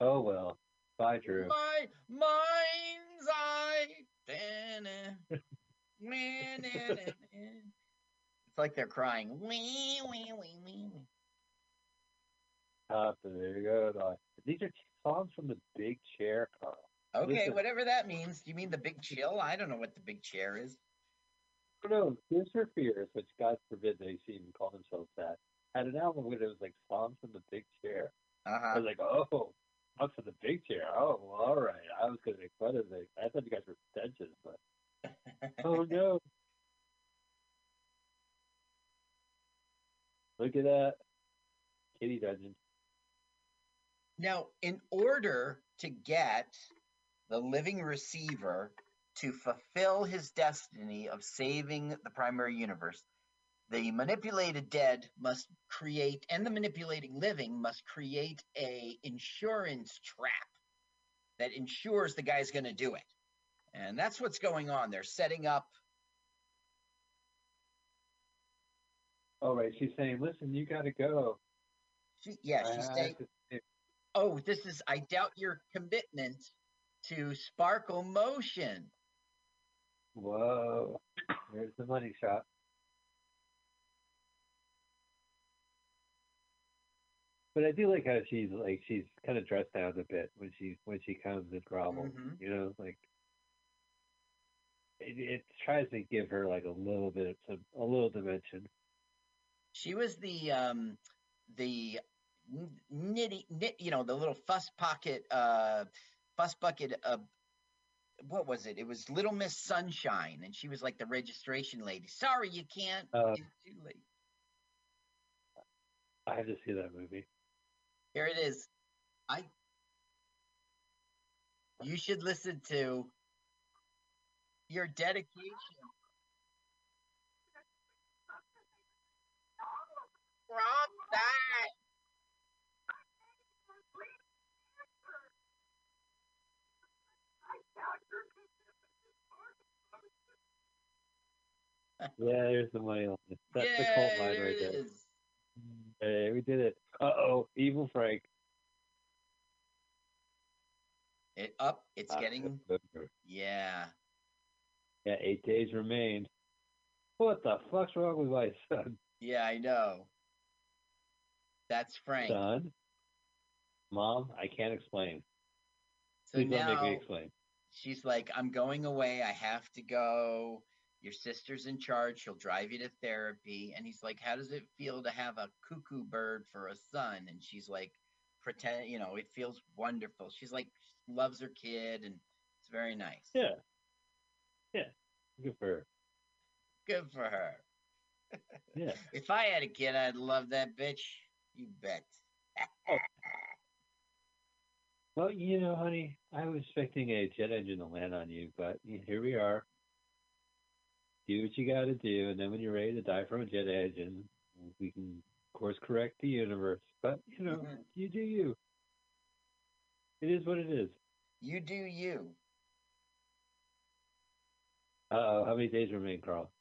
Oh well. Bye, Drew. My mind's eye. It's like they're crying. Wee, wee, wee, wee. wee. Up there you go. These are songs from the Big Chair, Carl. Okay, whatever that means. Do you mean the big chill? I don't know what the big chair is. No, for Fears, which God forbid they even call themselves that, had an album where it was like songs from the Big Chair. I Uh-huh. was like, oh, songs from the Big Chair. Oh, well, all right. I was gonna make fun of it. I thought you guys were pretentious, but oh no. Look at that. Kitty Dungeon. Now, in order to get the living receiver to fulfill his destiny of saving the primary universe, the manipulated dead must create, and the manipulating living must create a insurance trap that ensures the guy's going to do it. And that's what's going on. They're setting up. All right, she's saying, listen, you gotta go. She, yeah, she's I saying, "Oh, this is. I doubt your commitment to Sparkle Motion." Whoa. There's the money shot. But I do like how she's like she's kind of dressed down a bit when she when she comes and grovels. Mhm. You know, like it, it tries to give her like a little bit of some a little dimension. She was the um the nitty knit, you know, the little fuss pocket uh fuss bucket uh what was it? It was Little Miss Sunshine and she was like the registration lady. Sorry, you can't. Uh, it's too late. I have to see that movie. Here it is. I You should listen to Your dedication. Rob that. Yeah, there's the money line. That's the cult line right there. is. Hey, we did it. Uh oh, evil Frank. It up. It's Ah, getting. Yeah. Yeah, eight days remain. What the fuck's wrong with my son? Yeah, I know. That's Frank. Son? Mom, I can't explain. So Please don't make me now- explain. She's like, I'm going away. I have to go. Your sister's in charge. She'll drive you to therapy. And he's like, How does it feel to have a cuckoo bird for a son? And she's like, Pretend, you know, it feels wonderful. She's like, loves her kid, and it's very nice. Yeah. Yeah. Good for her. Good for her. Yeah. If I had a kid, I'd love that bitch. You bet. Oh. Well, you know, honey, I was expecting a jet engine to land on you, but here we are. Do what you got to do, and then when you're ready to die from a jet engine, we can course correct the universe. But you know, Mhm. you do you. It is what it is. You do you. Uh oh, how many days remain, Carl?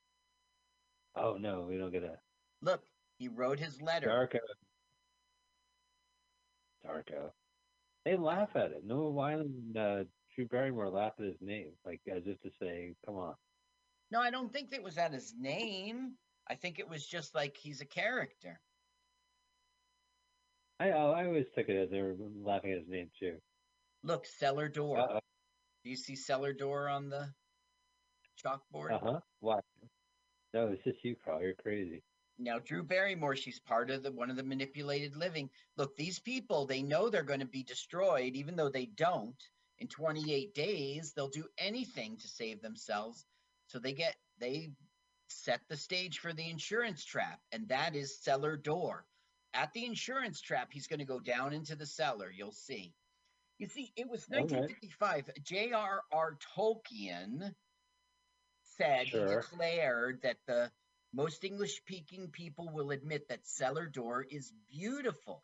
Oh no, we don't get a Look, he wrote his letter. Darko. Darko. They laugh at it. Noah Wyland and uh, Drew Barrymore laugh at his name, like as if to say, "Come on." No, I don't think it was at his name. I think it was just like he's a character. I oh, I always took it as they were laughing at his name too. Look, cellar door. Uh Do you see cellar door on the chalkboard? Uh-huh. Why? No, it's just you, Carl. You're crazy. Now, Drew Barrymore, she's part of the one of the manipulated living. Look, these people, they know they're going to be destroyed, even though they don't. In 28 days, they'll do anything to save themselves. So they get they set the stage for the insurance trap, and that is cellar door. At the insurance trap, he's going to go down into the cellar. You'll see. You see, it was All right. 1955. J.R.R. Tolkien said Sure. he declared that the most English speaking people will admit that cellar door is beautiful.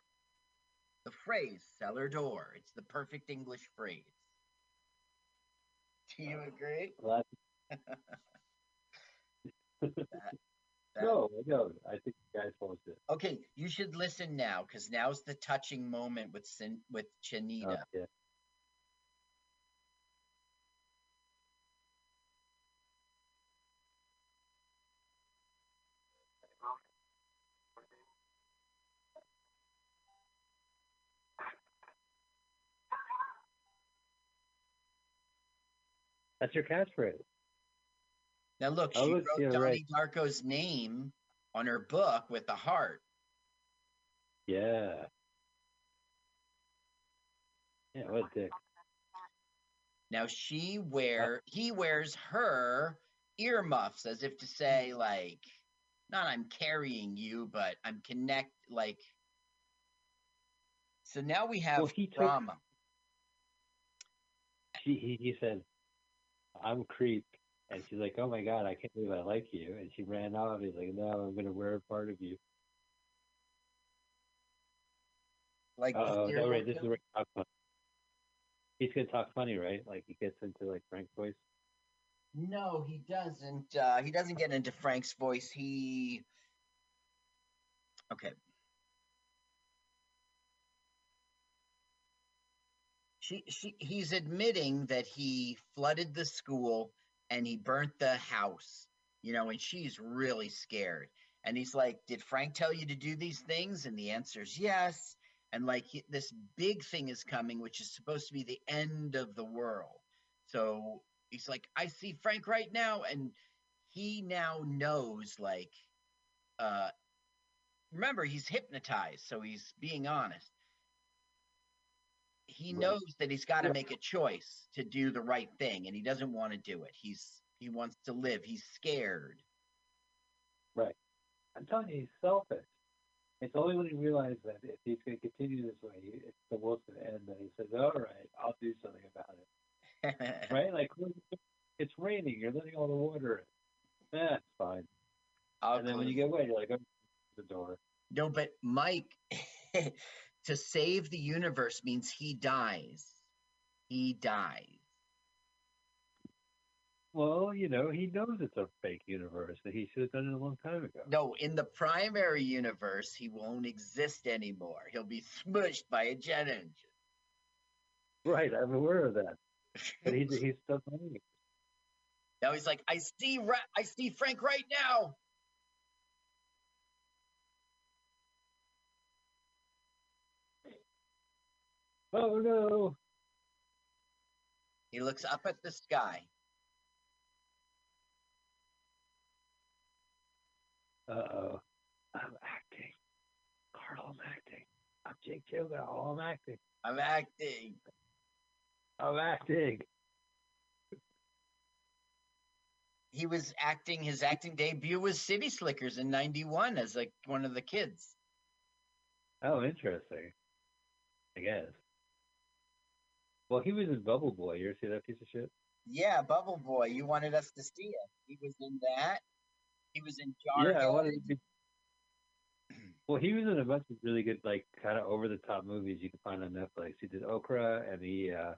The phrase cellar door, it's the perfect English phrase. Do you agree? Well, That- no, I. I think you guys supposed to. Okay, you should listen now because now's the touching moment with Sin- with Chanita. Yeah. That's your catchphrase. Now look, Oh, she wrote yeah, Donnie right. Darko's name on her book with a heart. Yeah. Yeah, what a dick. Now she wear he wears her earmuffs as if to say like not I'm carrying you, but I'm connect like so now we have Well, he drama. She, he, he said, I'm creep. And she's like, oh my God, I can't believe I like you. And she ran off. He's like, no, I'm going to wear a part of you. Like Oh, no, right. This is where he talks funny. He's going to talk funny, right? Like he gets into like Frank's voice. No, he doesn't. Uh, he doesn't get into Frank's voice. He. Okay. She, she, he's admitting that he flooded the school and he burnt the house, you know, and she's really scared. And he's like, Did Frank tell you to do these things? And the answer is yes. And like, this big thing is coming, which is supposed to be the end of the world. So he's like, I see Frank right now. And he now knows, like, uh, remember, he's hypnotized. So he's being honest. He Right. knows that he's got to Yeah. make a choice to do the right thing, and he doesn't want to do it. He's he wants to live. He's scared. Right. I'm telling you, he's selfish. It's only when he realizes that if he's going to continue this way, he- it's the world's going to end that he says, all right, I'll do something about it. Right? Like, it's raining. You're letting all the water in. Eh, it's fine. and then when you get wet, you're like, oh, the door. No, but Mike, to save the universe means he dies. He dies. Well, you know, he knows it's a fake universe that he should have done it a long time ago. No, in the primary universe, he won't exist anymore. He'll be smushed by a jet engine. Right, I'm aware of that. But he's he's still playing it. Now he's like, I see, Ra- I see Frank right now. Oh no! He looks up at the sky. Uh oh. I'm acting. Carl, I'm acting. I'm Jake Gyllenhaal. I'm acting. I'm acting. I'm acting. He was acting. His acting debut was City Slickers in '91 as like one of the kids. Oh, interesting. I guess. Well, he was in Bubble Boy. You ever see that piece of shit? Yeah, Bubble Boy. You wanted us to see him. He was in that. He was in Jar. yeah, I wanted to be. Well, he was in a bunch of really good, like, kind of over the top movies you can find on Netflix. He did Okja and the uh,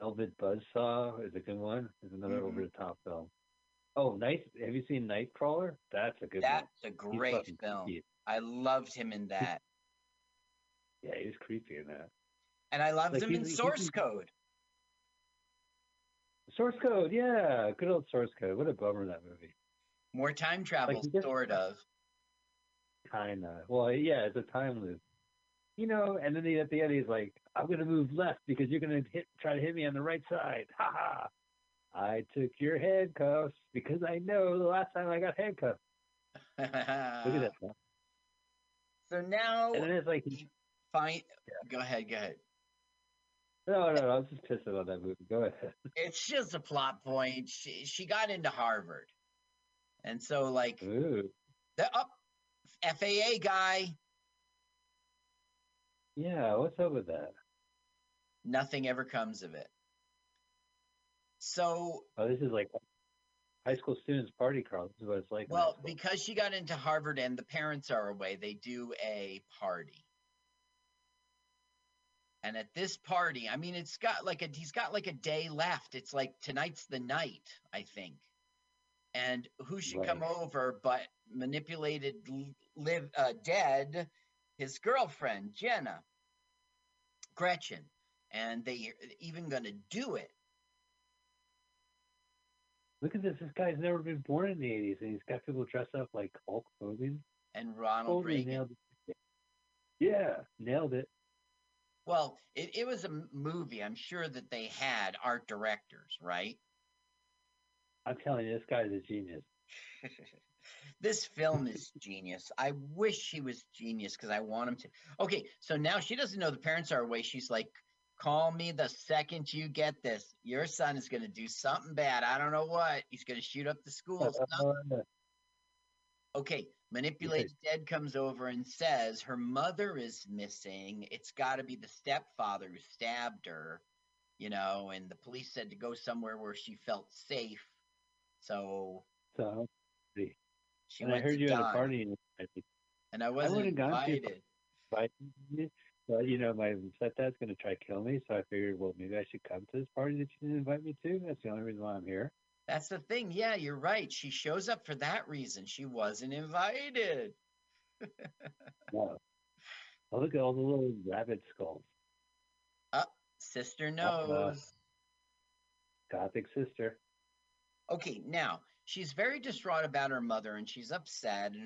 Velvet Buzzsaw is a good one. Is another Mhm. over the top film. Oh, nice! Have you seen Nightcrawler? That's a good That's one. a great film. creepy. I loved him in that, Yeah, he was creepy in that. And I loved Like, him in Source Code. Source Code, yeah, good old Source Code. What a bummer that movie. More time travel, just- sort of. Kinda. Well, yeah, it's a time loop. You know, and then he, at the end he's like, "I'm gonna move left because you're gonna hit, try to hit me on the right side." Ha ha! I took your handcuffs because I know the last time I got handcuffed. Look at that. So now And then it's like, he find. Go ahead. Go ahead. No, no, no, I was just pissed about that movie. Go ahead. It's just a plot point. She she got into Harvard, and so like Ooh, the oh, up FAA guy, yeah. What's up with that? nothing ever comes of it. So Oh, this is like high school students party, Carl. This is what it's like. well, because she got into Harvard and the parents are away, they do a party. And at this party, I mean, it's got like a he's got like a day left. It's like tonight's the night, I think. And who should come over but manipulated, live uh, dead, his girlfriend Jena, Gretchen, and they even gonna do it. Look at this. This guy's never been born in the '80s, and he's got people dressed up like Hulk Hogan. And Ronald Totally Reagan. nailed. Yeah, nailed it. Well, it, it was a movie. I'm sure that they had art directors, right? I'm telling you, this guy's a genius. this film is genius. I wish he was genius because I want him to. Okay, so now she doesn't know the parents are away. She's like, call me the second you get this. Your son is going to do something bad. I don't know what. He's going to shoot up the school. something." Okay, dead comes over and says her mother is missing. It's got to be the stepfather who stabbed her, you know, and the police said to go somewhere where she felt safe. So So, she and I heard you at a party, and I and I I wasn't would've gone to invited. invited but you know, my stepdad's going to try to kill me, so I figured, well, maybe I should come to this party that you didn't invite me to. That's the only reason why I'm here. That's the thing. Yeah, you're right. She shows up for that reason. She wasn't invited. No. Oh, look at all the little rabbit skulls. Oh, sister Uh. Gothic sister. Okay, now she's very distraught about her mother and she's upset and